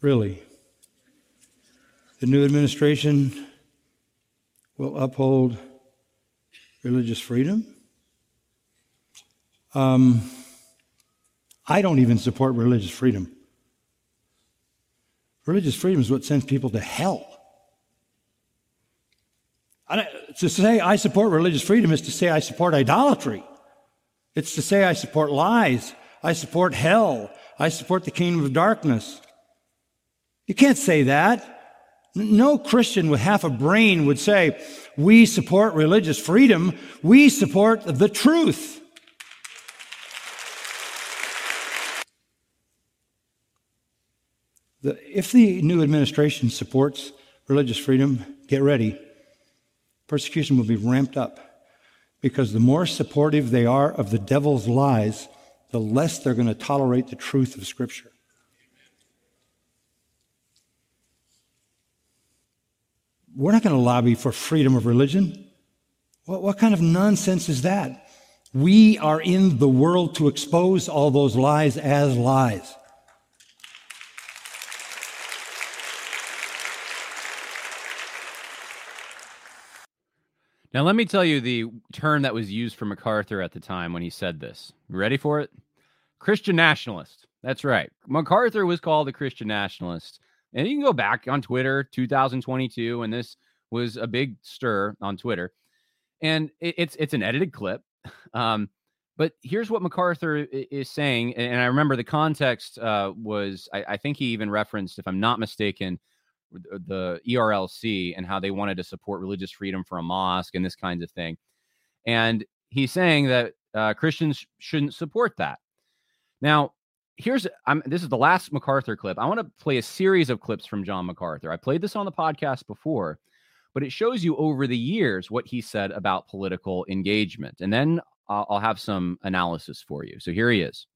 Really. The new administration will uphold religious freedom? Um, I don't even support religious freedom. Religious freedom is what sends people to hell. to say I support religious freedom is to say I support idolatry. It's to say I support lies. I support hell. I support the kingdom of darkness. You can't say that. No Christian with half a brain would say, we support religious freedom. We support the truth. The, if the new administration supports religious freedom, get ready. Persecution will be ramped up because the more supportive they are of the devil's lies, the less they're going to tolerate the truth of Scripture. We're not going to lobby for freedom of religion. What, what kind of nonsense is that? We are in the world to expose all those lies as lies. Now, let me tell you the term that was used for MacArthur at the time when he said this. ready for it? Christian nationalist. That's right. MacArthur was called a Christian nationalist. And you can go back on Twitter, 2022, and this was a big stir on Twitter. And it's it's an edited clip. Um, but here's what MacArthur is saying, and I remember the context uh, was I, I, think he even referenced, if I'm not mistaken, the ERLC and how they wanted to support religious freedom for a mosque and this kinds of thing. And he's saying that uh, Christians shouldn't support that. Now, here's I'm this is the last MacArthur clip. I want to play a series of clips from John MacArthur. I played this on the podcast before, but it shows you over the years what he said about political engagement. And then I'll, I'll have some analysis for you. So here he is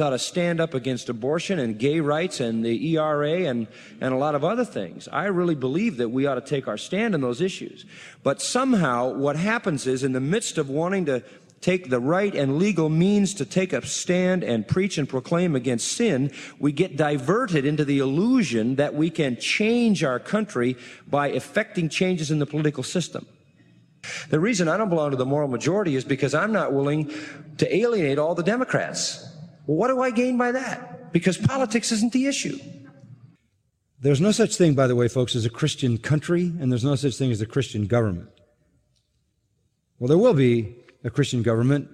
ought to stand up against abortion and gay rights and the ERA and, and a lot of other things. I really believe that we ought to take our stand on those issues. But somehow what happens is in the midst of wanting to take the right and legal means to take a stand and preach and proclaim against sin, we get diverted into the illusion that we can change our country by effecting changes in the political system. The reason I don't belong to the moral majority is because I'm not willing to alienate all the Democrats. Well, what do I gain by that? Because politics isn't the issue. There's no such thing, by the way, folks, as a Christian country, and there's no such thing as a Christian government. Well, there will be a Christian government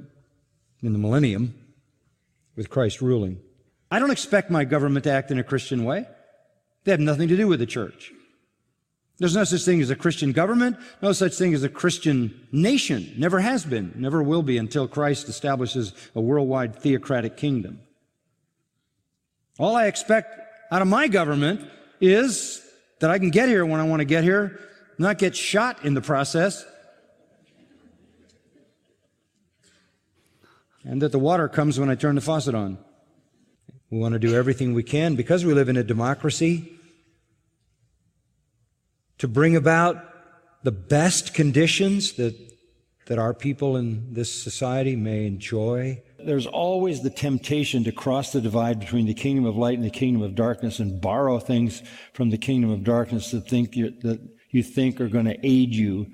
in the millennium with Christ ruling. I don't expect my government to act in a Christian way. They have nothing to do with the church. There's no such thing as a Christian government, no such thing as a Christian nation. Never has been, never will be until Christ establishes a worldwide theocratic kingdom. All I expect out of my government is that I can get here when I want to get here, not get shot in the process, and that the water comes when I turn the faucet on. We want to do everything we can because we live in a democracy to bring about the best conditions that, that our people in this society may enjoy. There's always the temptation to cross the divide between the kingdom of light and the kingdom of darkness and borrow things from the kingdom of darkness that think you, that you think are going to aid you.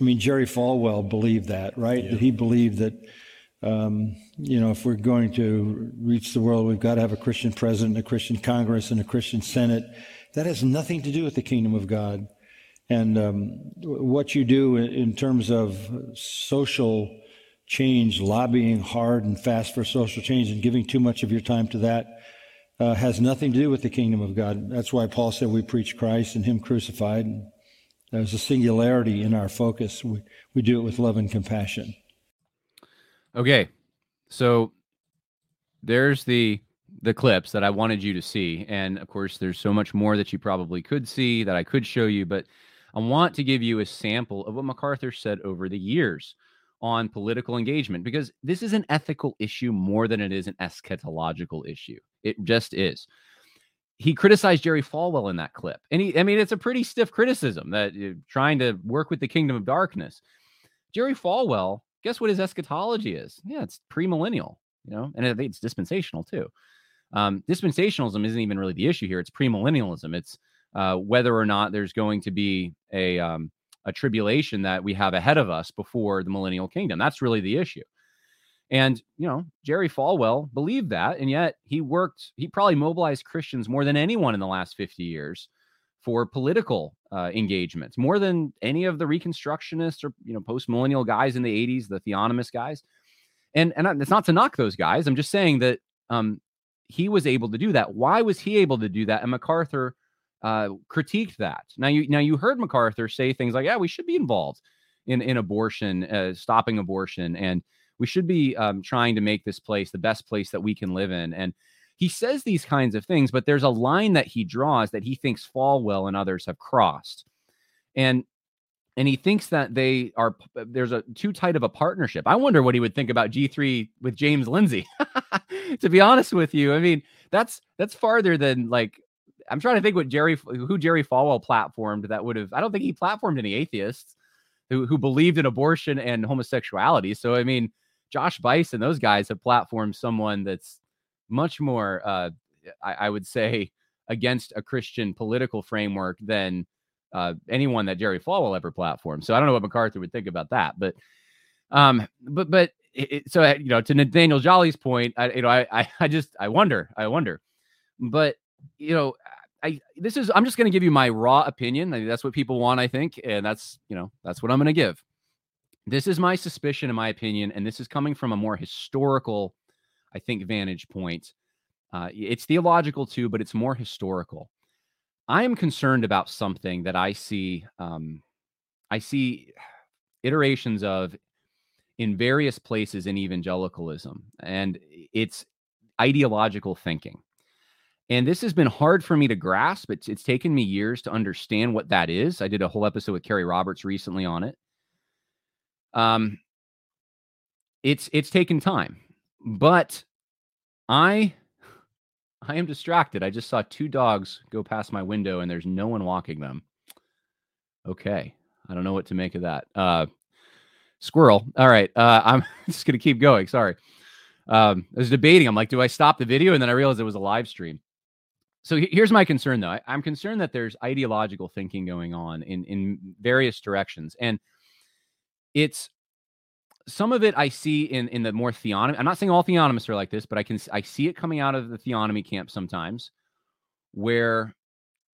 I mean, Jerry Falwell believed that, right? Yeah. That he believed that um, you know, if we're going to reach the world, we've got to have a Christian president, a Christian Congress, and a Christian Senate. That has nothing to do with the kingdom of God. And um, what you do in terms of social change, lobbying hard and fast for social change, and giving too much of your time to that uh, has nothing to do with the kingdom of God. That's why Paul said we preach Christ and Him crucified. There's a singularity in our focus. We, we do it with love and compassion. Okay. So there's the the clips that I wanted you to see. And of course, there's so much more that you probably could see that I could show you, but I want to give you a sample of what MacArthur said over the years on political engagement because this is an ethical issue more than it is an eschatological issue. It just is. He criticized Jerry Falwell in that clip. And he, I mean, it's a pretty stiff criticism that you're trying to work with the kingdom of darkness. Jerry Falwell, guess what his eschatology is? Yeah, it's premillennial, you know, and it's dispensational too. Um, dispensationalism isn't even really the issue here. It's premillennialism. It's uh, whether or not there's going to be a um, a tribulation that we have ahead of us before the millennial kingdom. That's really the issue. And, you know, Jerry Falwell believed that. And yet he worked, he probably mobilized Christians more than anyone in the last 50 years for political uh, engagements, more than any of the Reconstructionists or, you know, post millennial guys in the 80s, the theonomist guys. And, and it's not to knock those guys. I'm just saying that um, he was able to do that. Why was he able to do that? And MacArthur uh, critiqued that. Now you now you heard MacArthur say things like, "Yeah, we should be involved in in abortion, uh, stopping abortion, and we should be um, trying to make this place the best place that we can live in." And he says these kinds of things, but there's a line that he draws that he thinks Falwell and others have crossed, and and he thinks that they are there's a too tight of a partnership. I wonder what he would think about G3 with James Lindsay. to be honest with you, I mean that's that's farther than like I'm trying to think what Jerry who Jerry Falwell platformed that would have. I don't think he platformed any atheists who who believed in abortion and homosexuality. So I mean, Josh Buice and those guys have platformed someone that's much more, uh, I, I, would say, against a Christian political framework than uh, anyone that Jerry Falwell ever platformed. So I don't know what MacArthur would think about that, but um, but but it, so you know, to Nathaniel Jolly's point, I you know, I I just I wonder, I wonder, but you know, I this is I'm just going to give you my raw opinion. I mean, that's what people want, I think, and that's you know that's what I'm going to give. This is my suspicion and my opinion, and this is coming from a more historical, I think, vantage point. Uh, it's theological too, but it's more historical. I am concerned about something that I see. Um, I see iterations of in various places in evangelicalism, and it's ideological thinking. And this has been hard for me to grasp. It's, it's taken me years to understand what that is. I did a whole episode with Kerry Roberts recently on it. Um, it's it's taken time, but I I am distracted. I just saw two dogs go past my window, and there's no one walking them. Okay, I don't know what to make of that. Uh, squirrel. All right, uh, I'm just gonna keep going. Sorry. Um, I was debating. I'm like, do I stop the video? And then I realized it was a live stream so here's my concern though. I, am concerned that there's ideological thinking going on in in various directions and it's some of it i see in in the more theonomy i'm not saying all theonomists are like this but i can i see it coming out of the theonomy camp sometimes where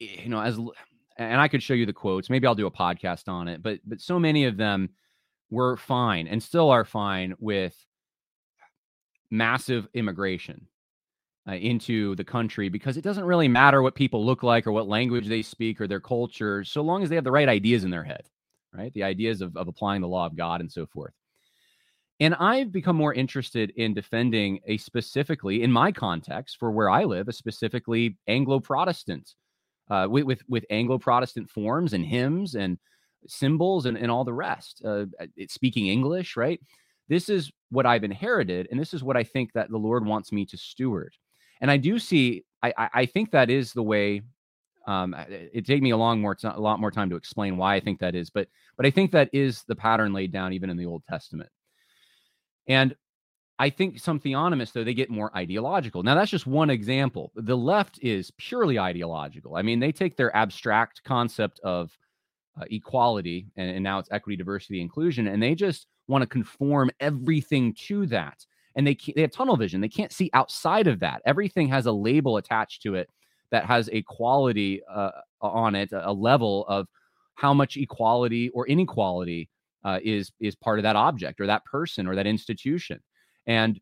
eh, you know as and i could show you the quotes maybe i'll do a podcast on it but but so many of them were fine and still are fine with massive immigration uh, into the country because it doesn't really matter what people look like or what language they speak or their culture, so long as they have the right ideas in their head, right? The ideas of, of applying the law of God and so forth. And I've become more interested in defending a specifically, in my context, for where I live, a specifically Anglo Protestant, uh, with, with, with Anglo Protestant forms and hymns and symbols and, and all the rest. Uh, speaking English, right? This is what I've inherited, and this is what I think that the Lord wants me to steward. And I do see, I, I think that is the way. Um, it take me a long more, a lot more time to explain why I think that is, but but I think that is the pattern laid down even in the Old Testament. And I think some theonomists, though, they get more ideological. Now, that's just one example. The left is purely ideological. I mean, they take their abstract concept of uh, equality, and, and, now it's equity, diversity, inclusion, and they just want to conform everything to that and they they have tunnel vision. They can't see outside of that. Everything has a label attached to it that has a quality uh, on it, a level of how much equality or inequality uh, is is part of that object or that person or that institution, and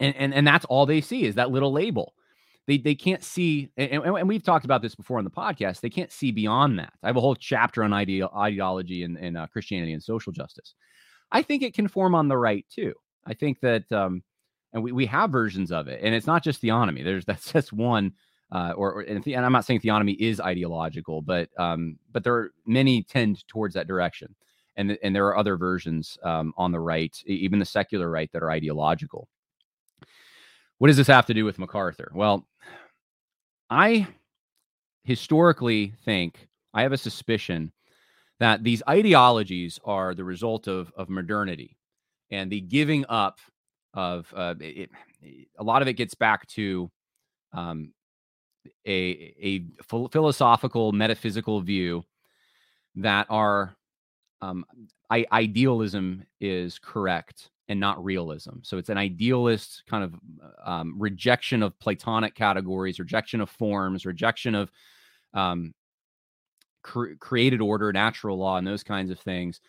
and and, and that's all they see is that little label. They, they can't see, and, and we've talked about this before on the podcast. They can't see beyond that. I have a whole chapter on ide- ideology and, and uh, Christianity and social justice. I think it can form on the right too. I think that um, and we, we have versions of it. And it's not just theonomy. There's that's just one. Uh, or, or and, the, and, I'm not saying theonomy is ideological, but um, but there are many tend towards that direction, and and there are other versions um, on the right, even the secular right, that are ideological. What does this have to do with MacArthur? Well, I historically think I have a suspicion that these ideologies are the result of of modernity and the giving up of uh, it, a lot of it gets back to um, a a philosophical metaphysical view that our um, I, idealism is correct and not realism. So it's an idealist kind of um, rejection of Platonic categories, rejection of forms, rejection of um, cre- created order, natural law, and those kinds of things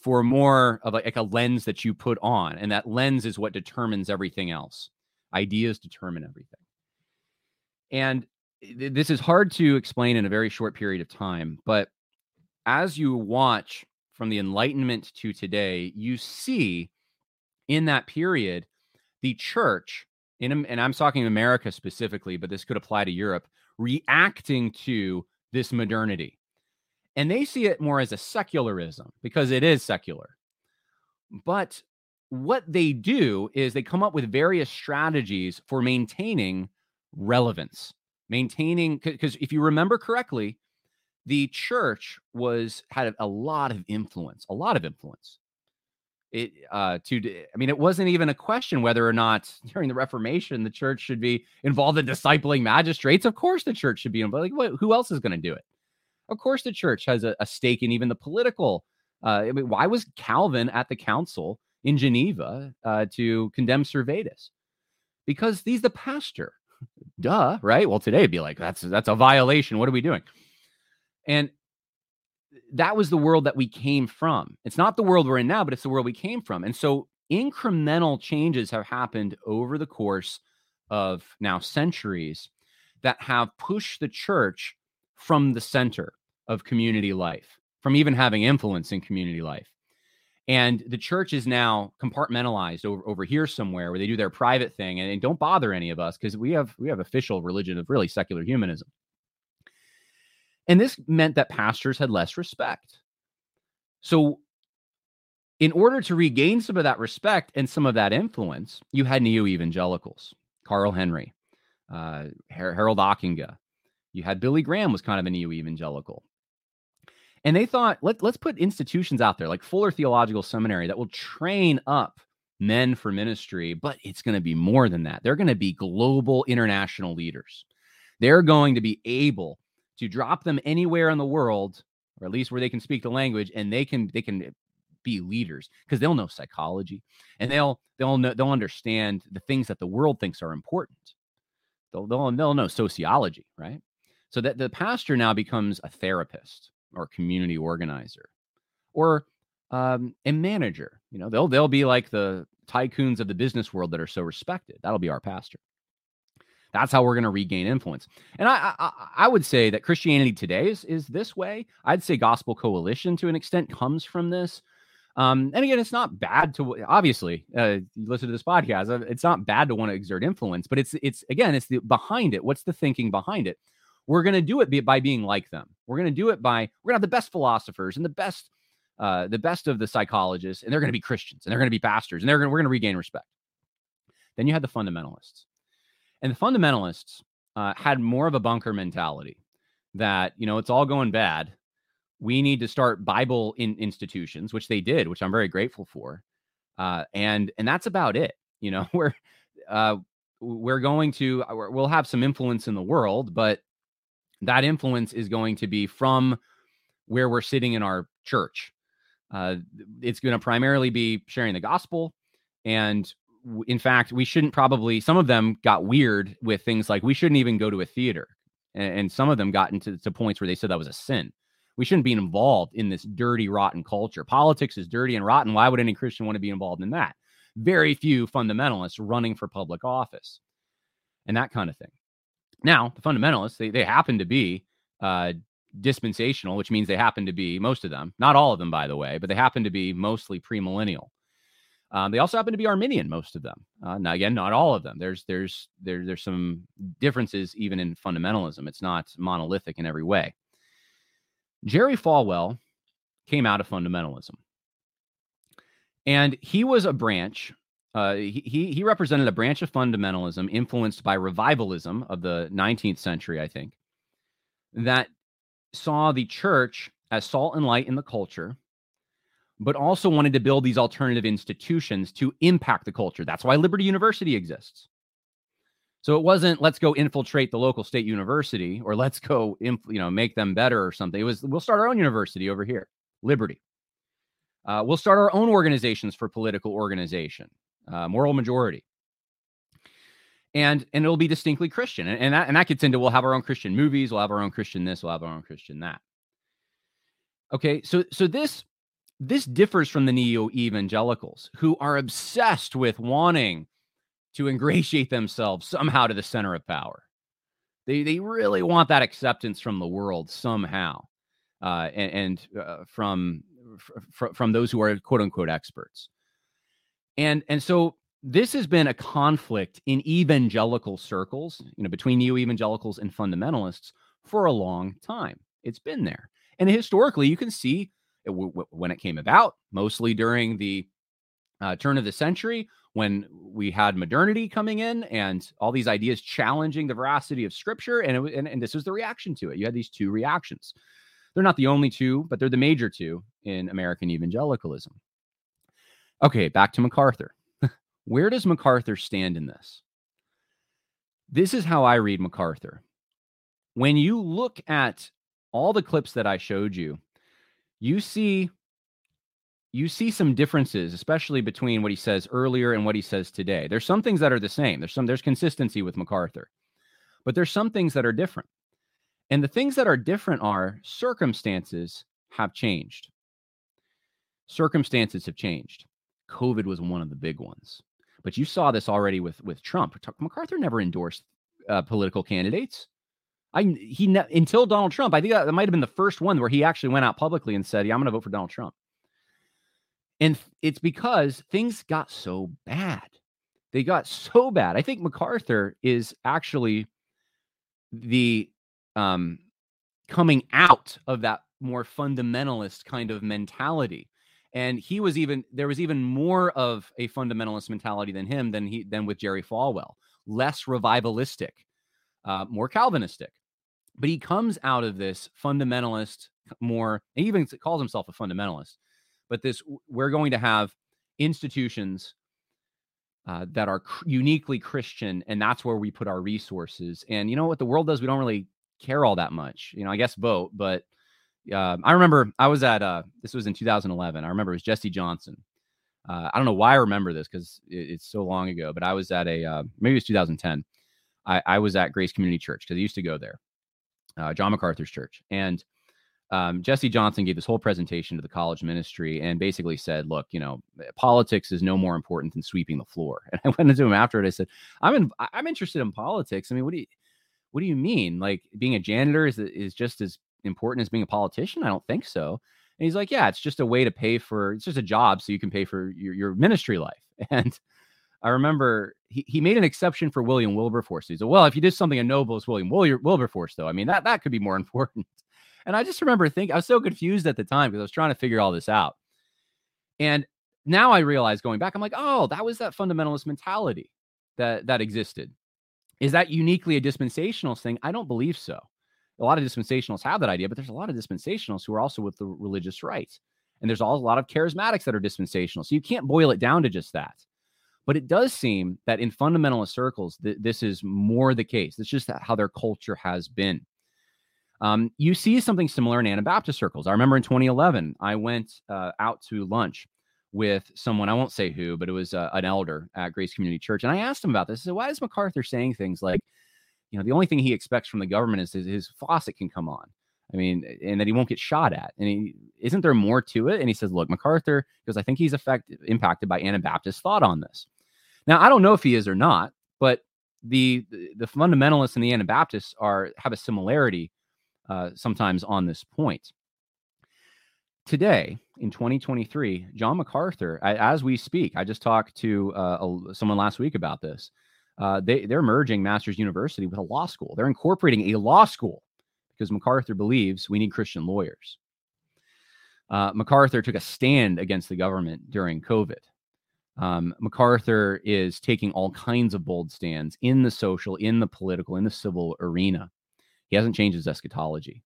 for more of a, like a lens that you put on. And that lens is what determines everything else. Ideas determine everything. And th- this is hard to explain in a very short period of time. But as you watch from the Enlightenment to today, you see in that period the church, in, and I'm talking America specifically, but this could apply to Europe, reacting to this modernity and they see it more as a secularism because it is secular. But what they do is they come up with various strategies for maintaining relevance, maintaining because if you remember correctly, the church was had a lot of influence, a lot of influence. It uh to I mean, it wasn't even a question whether or not during the Reformation the church should be involved in discipling magistrates. Of course, the church should be involved. Like, what, who else is going to do it? Of course, the church has a, a stake in even the political. Uh, I mean, why was Calvin at the council in Geneva uh, to condemn Servetus? Because he's the pastor. Duh, right? Well, today it'd be like that's that's a violation. What are we doing? And that was the world that we came from. It's not the world we're in now, but it's the world we came from. And so incremental changes have happened over the course of now centuries that have pushed the church from the center of community life, from even having influence in community life. And the church is now compartmentalized over, over here somewhere where they do their private thing and, and don't bother any of us because we have we have official religion of really secular humanism. And this meant that pastors had less respect. So in order to regain some of that respect and some of that influence, you had neo evangelicals, Carl Henry, uh, Harold Ockenga. You had Billy Graham was kind of a neo evangelical. And they thought, Let, let's put institutions out there like Fuller Theological Seminary that will train up men for ministry, but it's going to be more than that. They're going to be global international leaders. They're going to be able to drop them anywhere in the world, or at least where they can speak the language, and they can they can be leaders because they'll know psychology and they'll they'll know they'll understand the things that the world thinks are important. They'll they'll, they'll know sociology, right? So that the pastor now becomes a therapist or community organizer or um, a manager. You know, they'll they'll be like the tycoons of the business world that are so respected. That'll be our pastor. That's how we're going to regain influence. And I, I, I would say that Christianity today is is this way. I'd say Gospel Coalition to an extent comes from this. Um, and again, it's not bad to obviously uh, listen to this podcast. Uh, it's not bad to want to exert influence, but it's it's again, it's the behind it. What's the thinking behind it? We're going to do it by being like them. We're going to do it by we're going to have the best philosophers and the best uh, the best of the psychologists, and they're going to be Christians and they're going to be pastors, and they're going we're going to regain respect. Then you had the fundamentalists, and the fundamentalists uh, had more of a bunker mentality that you know it's all going bad. We need to start Bible in institutions, which they did, which I'm very grateful for, uh, and and that's about it. You know, we're uh, we're going to we'll have some influence in the world, but that influence is going to be from where we're sitting in our church. Uh, it's going to primarily be sharing the gospel. And in fact, we shouldn't probably, some of them got weird with things like we shouldn't even go to a theater. And, and some of them got into to points where they said that was a sin. We shouldn't be involved in this dirty, rotten culture. Politics is dirty and rotten. Why would any Christian want to be involved in that? Very few fundamentalists running for public office and that kind of thing. Now, the fundamentalists, they, they happen to be uh, dispensational, which means they happen to be most of them, not all of them, by the way, but they happen to be mostly premillennial. Um, they also happen to be Arminian, most of them. Uh, now, again, not all of them. There's there's there, there's some differences even in fundamentalism. It's not monolithic in every way. Jerry Falwell came out of fundamentalism, and he was a branch. Uh, he he represented a branch of fundamentalism influenced by revivalism of the 19th century, I think, that saw the church as salt and light in the culture but also wanted to build these alternative institutions to impact the culture. That's why Liberty University exists. So it wasn't let's go infiltrate the local state university or let's go you know make them better or something. It was we'll start our own university over here, Liberty. Uh, we'll start our own organizations for political organization, uh, moral majority, and and it'll be distinctly Christian. And, and that and that gets into we'll have our own Christian movies, we'll have our own Christian this, we'll have our own Christian that. Okay, so so this this differs from the neo evangelicals who are obsessed with wanting to ingratiate themselves somehow to the center of power. They, they really want that acceptance from the world somehow, uh, and, and uh, from f- from those who are quote unquote experts. And and so this has been a conflict in evangelical circles, you know, between neo evangelicals and fundamentalists for a long time. It's been there, and historically, you can see when it came about, mostly during the uh, turn of the century when we had modernity coming in and all these ideas challenging the veracity of scripture. And, it, and, and this was the reaction to it. You had these two reactions. They're not the only two, but they're the major two in American evangelicalism. Okay, back to MacArthur. Where does MacArthur stand in this? This is how I read MacArthur. When you look at all the clips that I showed you, you see you see some differences especially between what he says earlier and what he says today there's some things that are the same there's some there's consistency with macarthur but there's some things that are different and the things that are different are circumstances have changed circumstances have changed covid was one of the big ones but you saw this already with with trump macarthur never endorsed uh, political candidates I he ne- until Donald Trump. I think that, that might have been the first one where he actually went out publicly and said, "Yeah, I'm going to vote for Donald Trump." And it's because things got so bad. They got so bad. I think MacArthur is actually the um, coming out of that more fundamentalist kind of mentality. And he was even there was even more of a fundamentalist mentality than him than he than with Jerry Falwell, less revivalistic, uh, more Calvinistic. But he comes out of this fundamentalist, more, he even calls himself a fundamentalist. But this, we're going to have institutions uh, that are cr- uniquely Christian, and that's where we put our resources. And you know what the world does? We don't really care all that much. You know, I guess vote, but uh, I remember I was at uh, this was in 2011. I remember it was Jesse Johnson. Uh, I don't know why I remember this because it, it's so long ago, but I was at a uh, maybe it was 2010. I, I was at Grace Community Church because I used to go there, uh, John MacArthur's church. And um, Jesse Johnson gave this whole presentation to the college ministry and basically said, "Look, you know, politics is no more important than sweeping the floor." And I went into him after it. I said, "I'm in, I'm interested in politics. I mean, what do you what do you mean? Like being a janitor is is just as important as being a politician? I don't think so." And he's like, "Yeah, it's just a way to pay for. It's just a job, so you can pay for your, your ministry life." And I remember he, he made an exception for William Wilberforce. He said, "Well, if you did something as noble as William Wilberforce, though, I mean that that could be more important." And I just remember thinking I was so confused at the time because I was trying to figure all this out. And now I realize going back, I'm like, oh, that was that fundamentalist mentality that that existed. Is that uniquely a dispensational thing? I don't believe so. A lot of dispensationalists have that idea, but there's a lot of dispensationalists who are also with the religious right. And there's also a lot of charismatics that are dispensational. So you can't boil it down to just that. But it does seem that in fundamentalist circles, th- this is more the case. It's just how their culture has been. Um, you see something similar in Anabaptist circles. I remember in 2011, I went uh, out to lunch with someone, I won't say who, but it was uh, an elder at Grace Community Church. And I asked him about this. I said, why is MacArthur saying things like, you know, the only thing he expects from the government is his, his faucet can come on. I mean, and that he won't get shot at. And he, isn't there more to it? And he says, look, MacArthur, because I think he's affected, impacted by Anabaptist thought on this. Now, I don't know if he is or not, but the the fundamentalists and the Anabaptists are have a similarity uh, sometimes on this point. today in 2023, John MacArthur, as we speak, I just talked to uh, someone last week about this. Uh, they they're merging Masters University with a law school. They're incorporating a law school because MacArthur believes we need Christian lawyers. Uh, MacArthur took a stand against the government during COVID. Um, MacArthur is taking all kinds of bold stands in the social, in the political, in the civil arena. He hasn't changed his eschatology.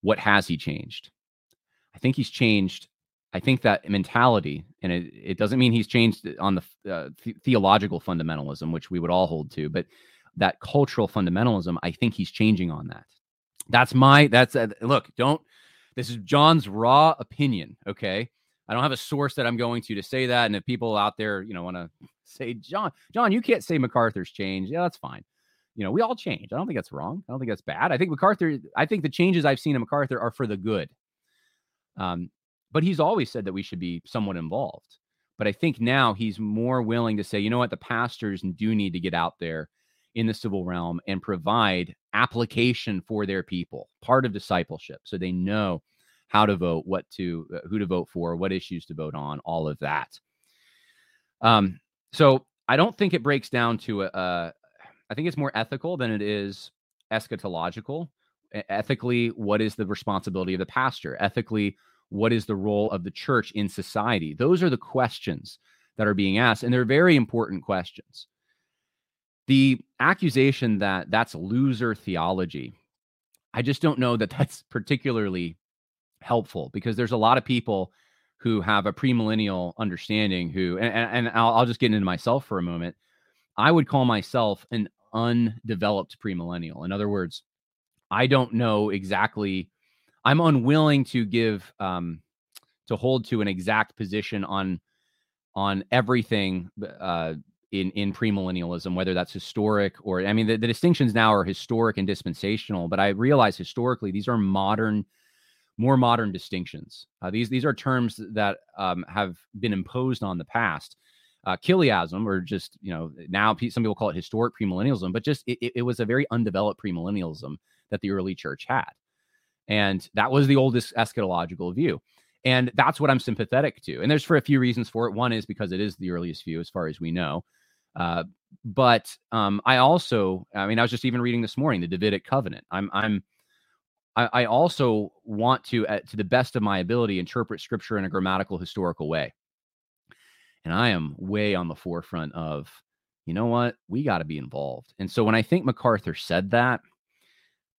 What has he changed? I think he's changed. I think that mentality, and it, it doesn't mean he's changed on the uh, th- theological fundamentalism, which we would all hold to, but that cultural fundamentalism, I think he's changing on that. That's my, that's, uh, look, don't, this is John's raw opinion. Okay. I don't have a source that I'm going to to say that. And if people out there, you know, want to say, John, John, you can't say MacArthur's changed. Yeah, that's fine. You know, we all change. I don't think that's wrong. I don't think that's bad. I think MacArthur, I think the changes I've seen in MacArthur are for the good. Um, but he's always said that we should be somewhat involved. But I think now he's more willing to say, you know what, the pastors do need to get out there in the civil realm and provide application for their people, part of discipleship, so they know how to vote, what to, uh, who to vote for, what issues to vote on, all of that. Um, so I don't think it breaks down to a, a I think it's more ethical than it is eschatological. Ethically, what is the responsibility of the pastor? Ethically, what is the role of the church in society? Those are the questions that are being asked, and they're very important questions. The accusation that that's loser theology, I just don't know that that's particularly helpful because there's a lot of people who have a premillennial understanding who and, and I'll, I'll, just get into myself for a moment i would call myself an undeveloped premillennial. In other words, I don't know exactly. I'm unwilling to give um, to hold to an exact position on on everything uh, in in premillennialism, whether that's historic or I mean the, the distinctions now are historic and dispensational. But I realize historically these are modern, more modern distinctions. Uh, these these are terms that um, have been imposed on the past uh, Chiliasm, or just you know now some people call it historic premillennialism, but just it, it was a very undeveloped premillennialism that the early church had, and that was the oldest eschatological view, and that's what I'm sympathetic to. And there's for a few reasons for it. One is because it is the earliest view as far as we know, uh, but um, I also, I mean, I was just even reading this morning the Davidic covenant. I'm I'm I, also want to, uh, to the best of my ability, interpret scripture in a grammatical historical way. And I am way on the forefront of, you know what, we got to be involved. And so when I think MacArthur said that,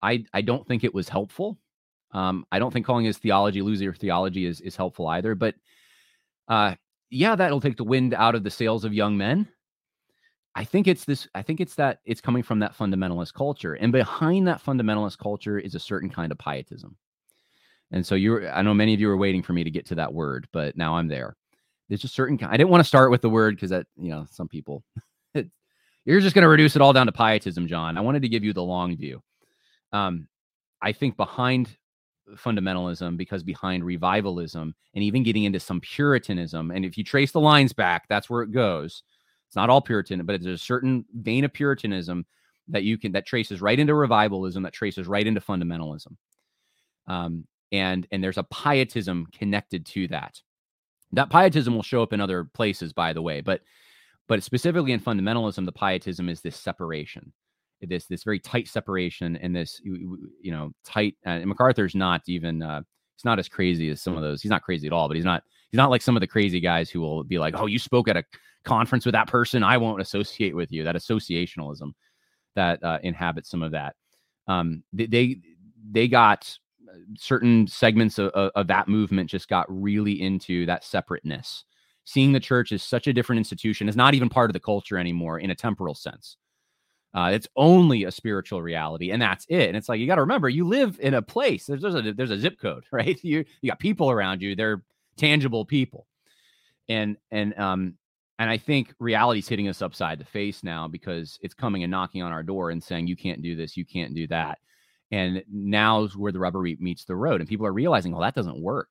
I I don't think it was helpful. Um, I don't think calling his theology loser theology is is helpful either. But uh, yeah, that'll take the wind out of the sails of young men. I think it's this. I think it's that it's coming from that fundamentalist culture, and behind that fundamentalist culture is a certain kind of pietism. And so you're. I know many of you are waiting for me to get to that word, but now I'm there there's just certain I didn't want to start with the word because that you know some people you're just going to reduce it all down to pietism, John. I wanted to give you the long view. Um, I think behind fundamentalism, because behind revivalism and even getting into some Puritanism, and if you trace the lines back, that's where it goes. It's not all Puritan, but there's a certain vein of Puritanism that you can that traces right into revivalism, that traces right into fundamentalism. Um, and and there's a pietism connected to that. That pietism will show up in other places, by the way, but but specifically in fundamentalism, the pietism is this separation, this this very tight separation, and this you know tight. Uh, and MacArthur's not even uh, he's not as crazy as some of those. He's not crazy at all, but he's not he's not like some of the crazy guys who will be like, oh, you spoke at a conference with that person, I won't associate with you. That associationalism that uh, inhabits some of that. Um, they, they they got certain segments of, of, that movement just got really into that separateness. Seeing the church as such a different institution is not even part of the culture anymore in a temporal sense. Uh, it's only a spiritual reality, and that's it. And it's like you got to remember, you live in a place. There's, there's a there's a zip code, right? You you got people around you. They're tangible people, and and um and I think reality's hitting us upside the face now because it's coming and knocking on our door and saying you can't do this, you can't do that. And now's where the rubber meets the road. And people are realizing, well, that doesn't work.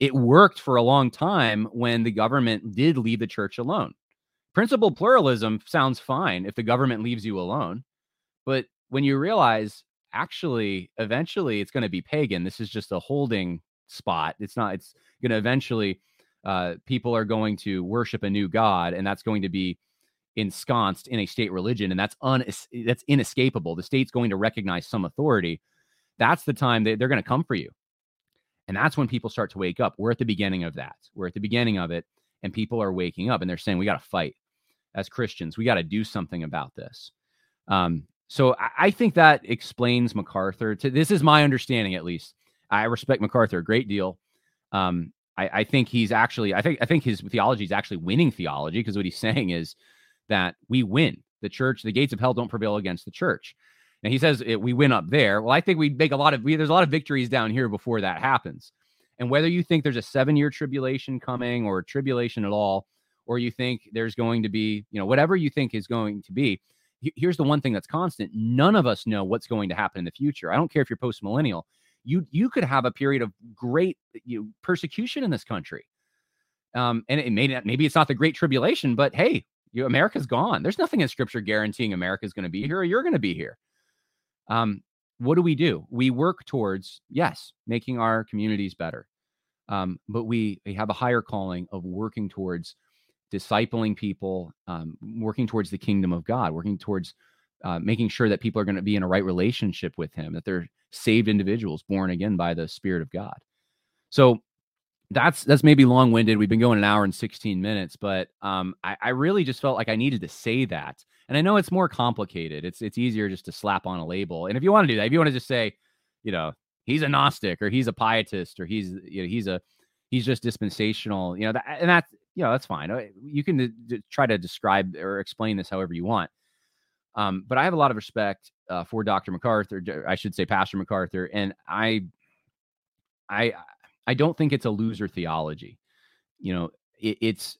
It worked for a long time when the government did leave the church alone. Principled pluralism sounds fine if the government leaves you alone. But when you realize actually, eventually it's going to be pagan, this is just a holding spot. It's not. It's going to eventually. Uh, people are going to worship a new god, and that's going to be ensconced in a state religion, and that's un that's inescapable. The state's going to recognize some authority. That's the time they, they're going to come for you, and that's when people start to wake up. We're at the beginning of that. We're at the beginning of it, and people are waking up, and they're saying we got to fight as Christians. We got to do something about this. Um, so I, I think that explains MacArthur. To this is my understanding, at least. I respect MacArthur a great deal. Um, I, I, think he's actually, I think, I think his theology is actually winning theology because what he's saying is that we win. The church, the gates of hell don't prevail against the church. And he says it, we win up there. Well, I think we make a lot of we, there's a lot of victories down here before that happens. And whether you think there's a seven year tribulation coming or tribulation at all, or you think there's going to be, you know, whatever you think is going to be, here's the one thing that's constant none of us know what's going to happen in the future. I don't care if you're post millennial you you could have a period of great you know, persecution in this country. Um and it may not maybe it's not the great tribulation but hey you america's gone. There's nothing in scripture guaranteeing america's going to be here or you're going to be here. Um what do we do? We work towards yes making our communities better. Um but we, we have a higher calling of working towards discipling people, um, working towards the kingdom of God, working towards uh, making sure that people are going to be in a right relationship with Him, that they're saved individuals born again by the Spirit of God. So that's that's maybe long winded. We've been going an hour and 16 minutes, but um, I, I really just felt like I needed to say that. And I know it's more complicated. It's it's easier just to slap on a label. And if you want to do that, if you want to just say, you know, he's a Gnostic or he's a pietist or he's you know he's a he's just dispensational, you know, that, and that's you know that's fine. Uh, you can d- d- try to describe or explain this however you want. Um, but I have a lot of respect uh, for Dr. MacArthur. I should say Pastor MacArthur, and I, I, I don't think it's a loser theology. You know, it, it's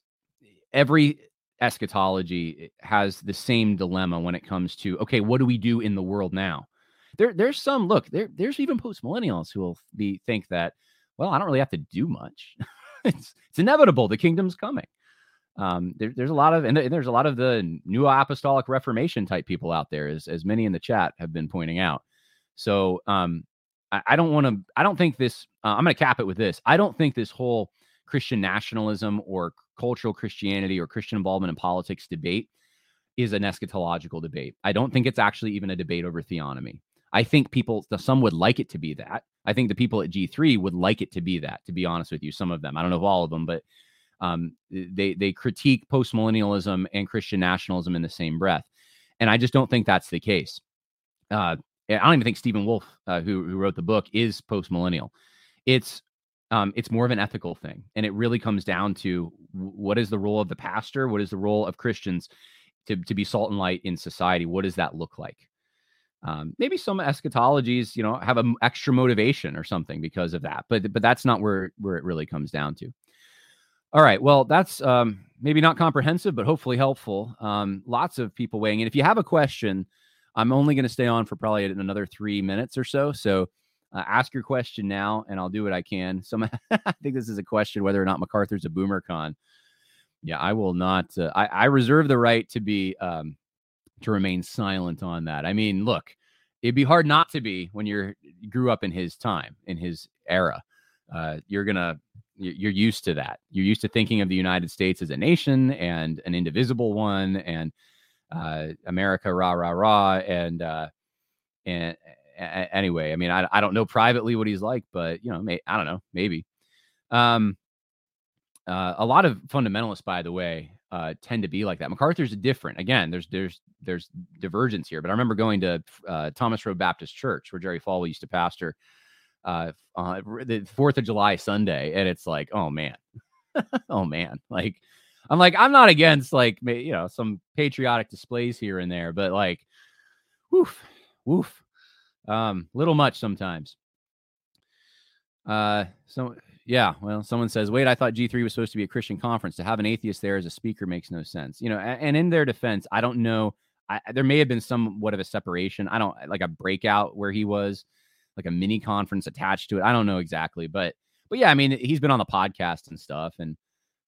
every eschatology has the same dilemma when it comes to okay, what do we do in the world now? There, there's some look. There, there's even post millennials who will be think that, well, I don't really have to do much. it's it's inevitable. The kingdom's coming. Um, there, there's a lot of and there's a lot of the new apostolic reformation type people out there, as as many in the chat have been pointing out. So um, I, I don't want to. I don't think this. Uh, I'm going to cap it with this. I don't think this whole Christian nationalism or cultural Christianity or Christian involvement in politics debate is an eschatological debate. I don't think it's actually even a debate over theonomy. I think people, some would like it to be that. I think the people at G3 would like it to be that, to be honest with you. Some of them, I don't know if all of them, but um, they they critique postmillennialism and Christian nationalism in the same breath, and I just don't think that's the case. Uh, I don't even think Stephen Wolfe, uh, who who wrote the book, is postmillennial. It's um, it's more of an ethical thing, and it really comes down to what is the role of the pastor, what is the role of Christians to to be salt and light in society. What does that look like? Um, maybe some eschatologies, you know, have an extra motivation or something because of that, but but that's not where where it really comes down to. All right, well, that's um, maybe not comprehensive, but hopefully helpful. Um, lots of people weighing in. If you have a question, I'm only going to stay on for probably another three minutes or so. So uh, ask your question now, and I'll do what I can. So I think this is a question whether or not MacArthur's a boomer con. Yeah, I will not. Uh, I, I reserve the right to be um, to remain silent on that. I mean, look, it'd be hard not to be when you're you grew up in his time, in his era. Uh, you're gonna you're used to that. You're used to thinking of the United States as a nation and an indivisible one, and uh, America, rah rah rah, and uh, and anyway, I mean, I, I don't know privately what he's like, but you know, may, I don't know, maybe. Um, uh, a lot of fundamentalists, by the way, uh, tend to be like that. MacArthur's different. Again, there's there's there's divergence here, but I remember going to uh, Thomas Road Baptist Church where Jerry Falwell used to pastor uh, uh, the Fourth of July Sunday, and it's like, oh man, oh man, like I'm like I'm not against like you know some patriotic displays here and there, but like, woof, woof, um, little much sometimes. Uh, so yeah, well, someone says, "Wait, I thought G3 was supposed to be a Christian conference. To have an atheist there as a speaker makes no sense." You know, and, in their defense, I don't know. I, there may have been somewhat of a separation. I don't like a breakout where he was, like a mini conference attached to it. I don't know exactly, but but yeah, I mean, he's been on the podcast and stuff, and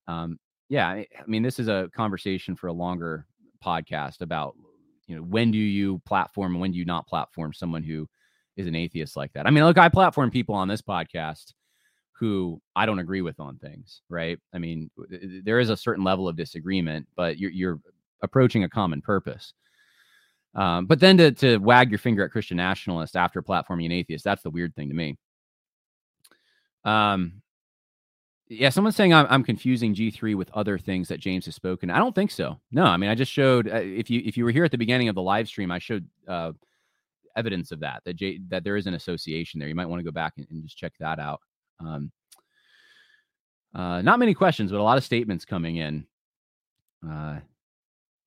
um, yeah, I mean, this is a conversation for a longer podcast about you know when do you platform and when do you not platform someone who is an atheist like that. I mean, look, I platform people on this podcast who I don't agree with on things, right? I mean, there is a certain level of disagreement, but you're, you're approaching a common purpose. Um, but then to, to wag your finger at Christian nationalists after platforming an atheist, that's the weird thing to me. Um, yeah, someone's saying I'm, I'm confusing G3 with other things that James has spoken. I don't think so. No, I mean I just showed uh, if you if you were here at the beginning of the live stream, I showed uh, evidence of that that J, that there is an association there. You might want to go back and, and just check that out. Um, uh, not many questions, but a lot of statements coming in. Uh,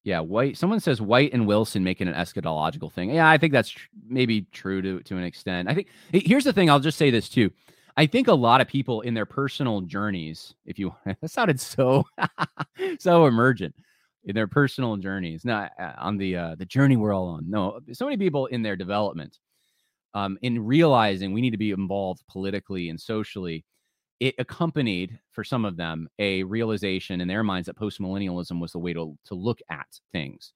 yeah, White. Someone says White and Wilson making an eschatological thing. Yeah, I think that's tr- maybe true to to an extent. I think here's the thing. I'll just say this too. I think a lot of people in their personal journeys, if you that sounded so so emergent in their personal journeys. not on the uh, the journey we're all on. No, so many people in their development, um, in realizing we need to be involved politically and socially it accompanied for some of them a realization in their minds that postmillennialism was the way to, to look at things.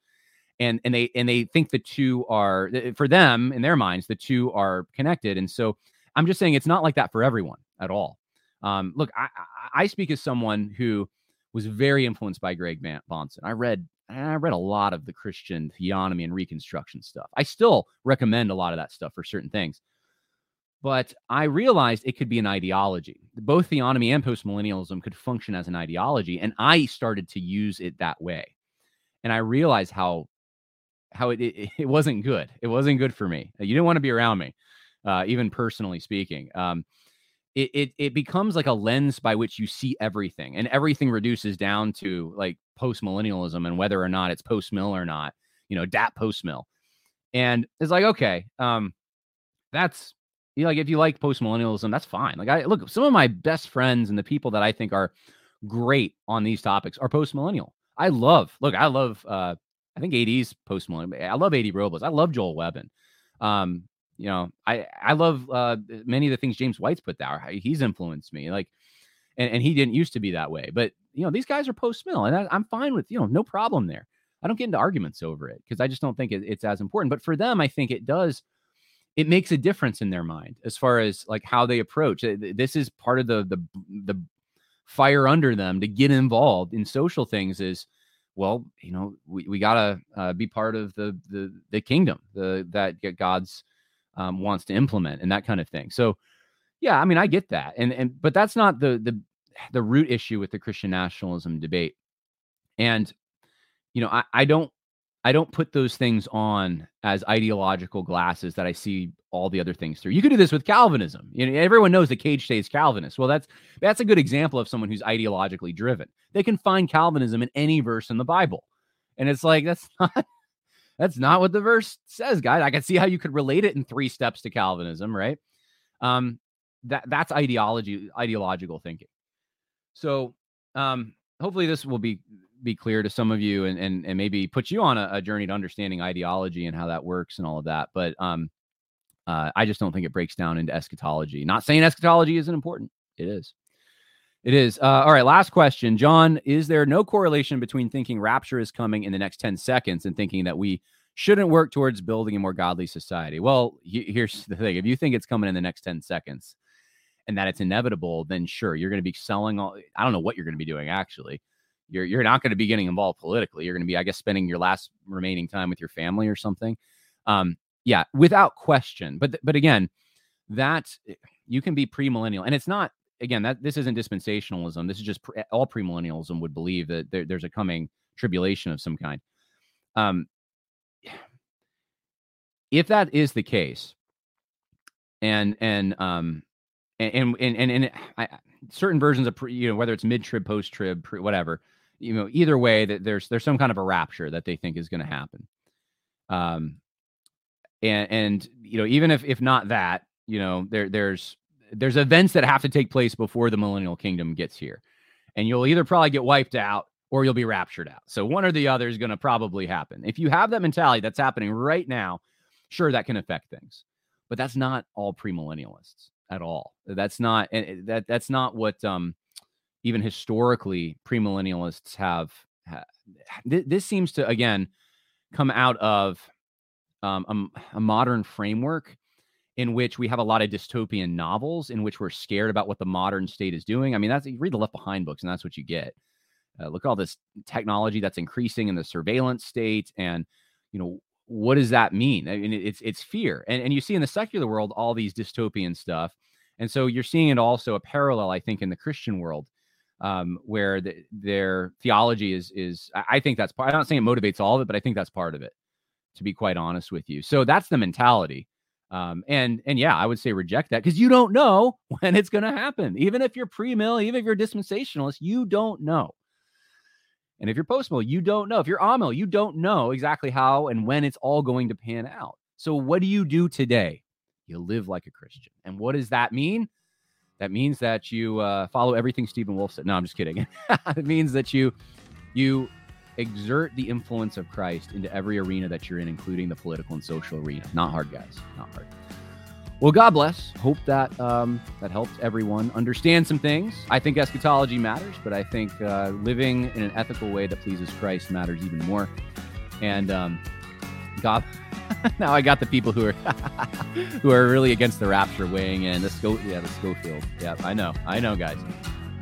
And and they and they think the two are for them in their minds the two are connected. And so i'm just saying it's not like that for everyone at all. Um, look I, I speak as someone who was very influenced by greg bahnsen i read I read a lot of the Christian theonomy and reconstruction stuff. I still recommend a lot of that stuff for certain things but I realized it could be an ideology. Both theonomy and postmillennialism could function as an ideology, and I started to use it that way. And I realized how how it it, it wasn't good. It wasn't good for me. You didn't want to be around me, uh, even personally speaking. Um, it, it it becomes like a lens by which you see everything, and everything reduces down to like post millennialism and whether or not it's post mill or not. You know, dat post mill, and it's like okay, um, that's you know, like if you like post millennialism, that's fine. Like I look, some of my best friends and the people that I think are great on these topics are post millennial. I love, look, I love uh I think AD's post millennial. I love AD Robles. I love Joel Webbon. Um, you know, I I love uh many of the things James White's put there. He's influenced me. Like and, and he didn't used to be that way. But you know, these guys are post mill, and I, I'm fine with, you know, no problem there. I don't get into arguments over it because I just don't think it, it's as important. But for them, I think it does it makes a difference in their mind as far as like how they approach this is part of the the the fire under them to get involved in social things is well you know we, we gotta uh, be part of the the the kingdom the that god's um, wants to implement and that kind of thing so yeah i mean i get that and and but that's not the the the root issue with the christian nationalism debate and you know i i don't I don't put those things on as ideological glasses that I see all the other things through. You could do this with Calvinism. You know, everyone knows that Cage stage Calvinist. Well, that's that's a good example of someone who's ideologically driven. They can find Calvinism in any verse in the Bible, and it's like that's not that's not what the verse says, guys. I can see how you could relate it in three steps to Calvinism, right? Um, that that's ideology, ideological thinking. So, um, hopefully, this will be be clear to some of you and and, and maybe put you on a, a, journey to understanding ideology and how that works and all of that. But um, uh, I just don't think it breaks down into eschatology. Not saying eschatology isn't important. It is. It is. Uh, all right. Last question, John. Is there no correlation between thinking rapture is coming in the next ten seconds and thinking that we shouldn't work towards building a more godly society? Well, here's the thing: if you think it's coming in the next ten seconds and that it's inevitable, then sure, you're going to be selling all. I don't know what you're going to be doing actually you're you're not going to be getting involved politically. You're going to be, I guess, spending your last remaining time with your family or something. Um, yeah, without question. But but again, that eh, you can be premillennial, and it's not again that this isn't dispensationalism. This is just pre, all premillennialism would believe that there, there's a coming tribulation of some kind. Um, if that is the case, and and um and and and, and I, certain versions of pre, you know whether it's mid trib, post trib, whatever you know, either way, that there's there's some kind of a rapture that they think is going to happen. Um, and and you know, even if if not that, you know, there there's there's events that have to take place before the millennial kingdom gets here, and you'll either probably get wiped out or you'll be raptured out. So one or the other is going to probably happen. If you have that mentality that's happening right now, sure that can affect things, but that's not all premillennialists at all. That's not and that that's not what um even historically premillennialists have, have this seems to again come out of um, a, a, modern framework in which we have a lot of dystopian novels in which we're scared about what the modern state is doing. I mean, that's you read the Left Behind books, and that's what you get. Uh, look at all this technology that's increasing in the surveillance state, and you know what does that mean? I mean, it's it's fear, and and you see in the secular world all these dystopian stuff, and so you're seeing it also a parallel, I think, in the Christian world, um, where the, their theology is is I think that's part. I'm not saying it motivates all of it, but I think that's part of it. To be quite honest with you, so that's the mentality. Um, and and yeah, I would say reject that because you don't know when it's going to happen. Even if you're pre-mill, even if you're dispensationalist, you don't know. And if you're post-mill, you don't know. If you're amill, you don't know exactly how and when it's all going to pan out. So what do you do today? You live like a Christian. And what does that mean? That means that you uh, follow everything Stephen Wolfe said. No, I'm just kidding. it means that you you exert the influence of Christ into every arena that you're in, including the political and social arena. Not hard, guys. Not hard. Well, God bless. Hope that um, that helped everyone understand some things. I think eschatology matters, but I think uh, living in an ethical way that pleases Christ matters even more. And um, God, now I got the people who are who are really against the rapture weighing in. The Sco- yeah, the Scofield. Yeah, I know. I know, guys.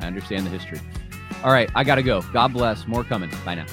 I understand the history. All right, I got to go. God bless. More coming. Bye now.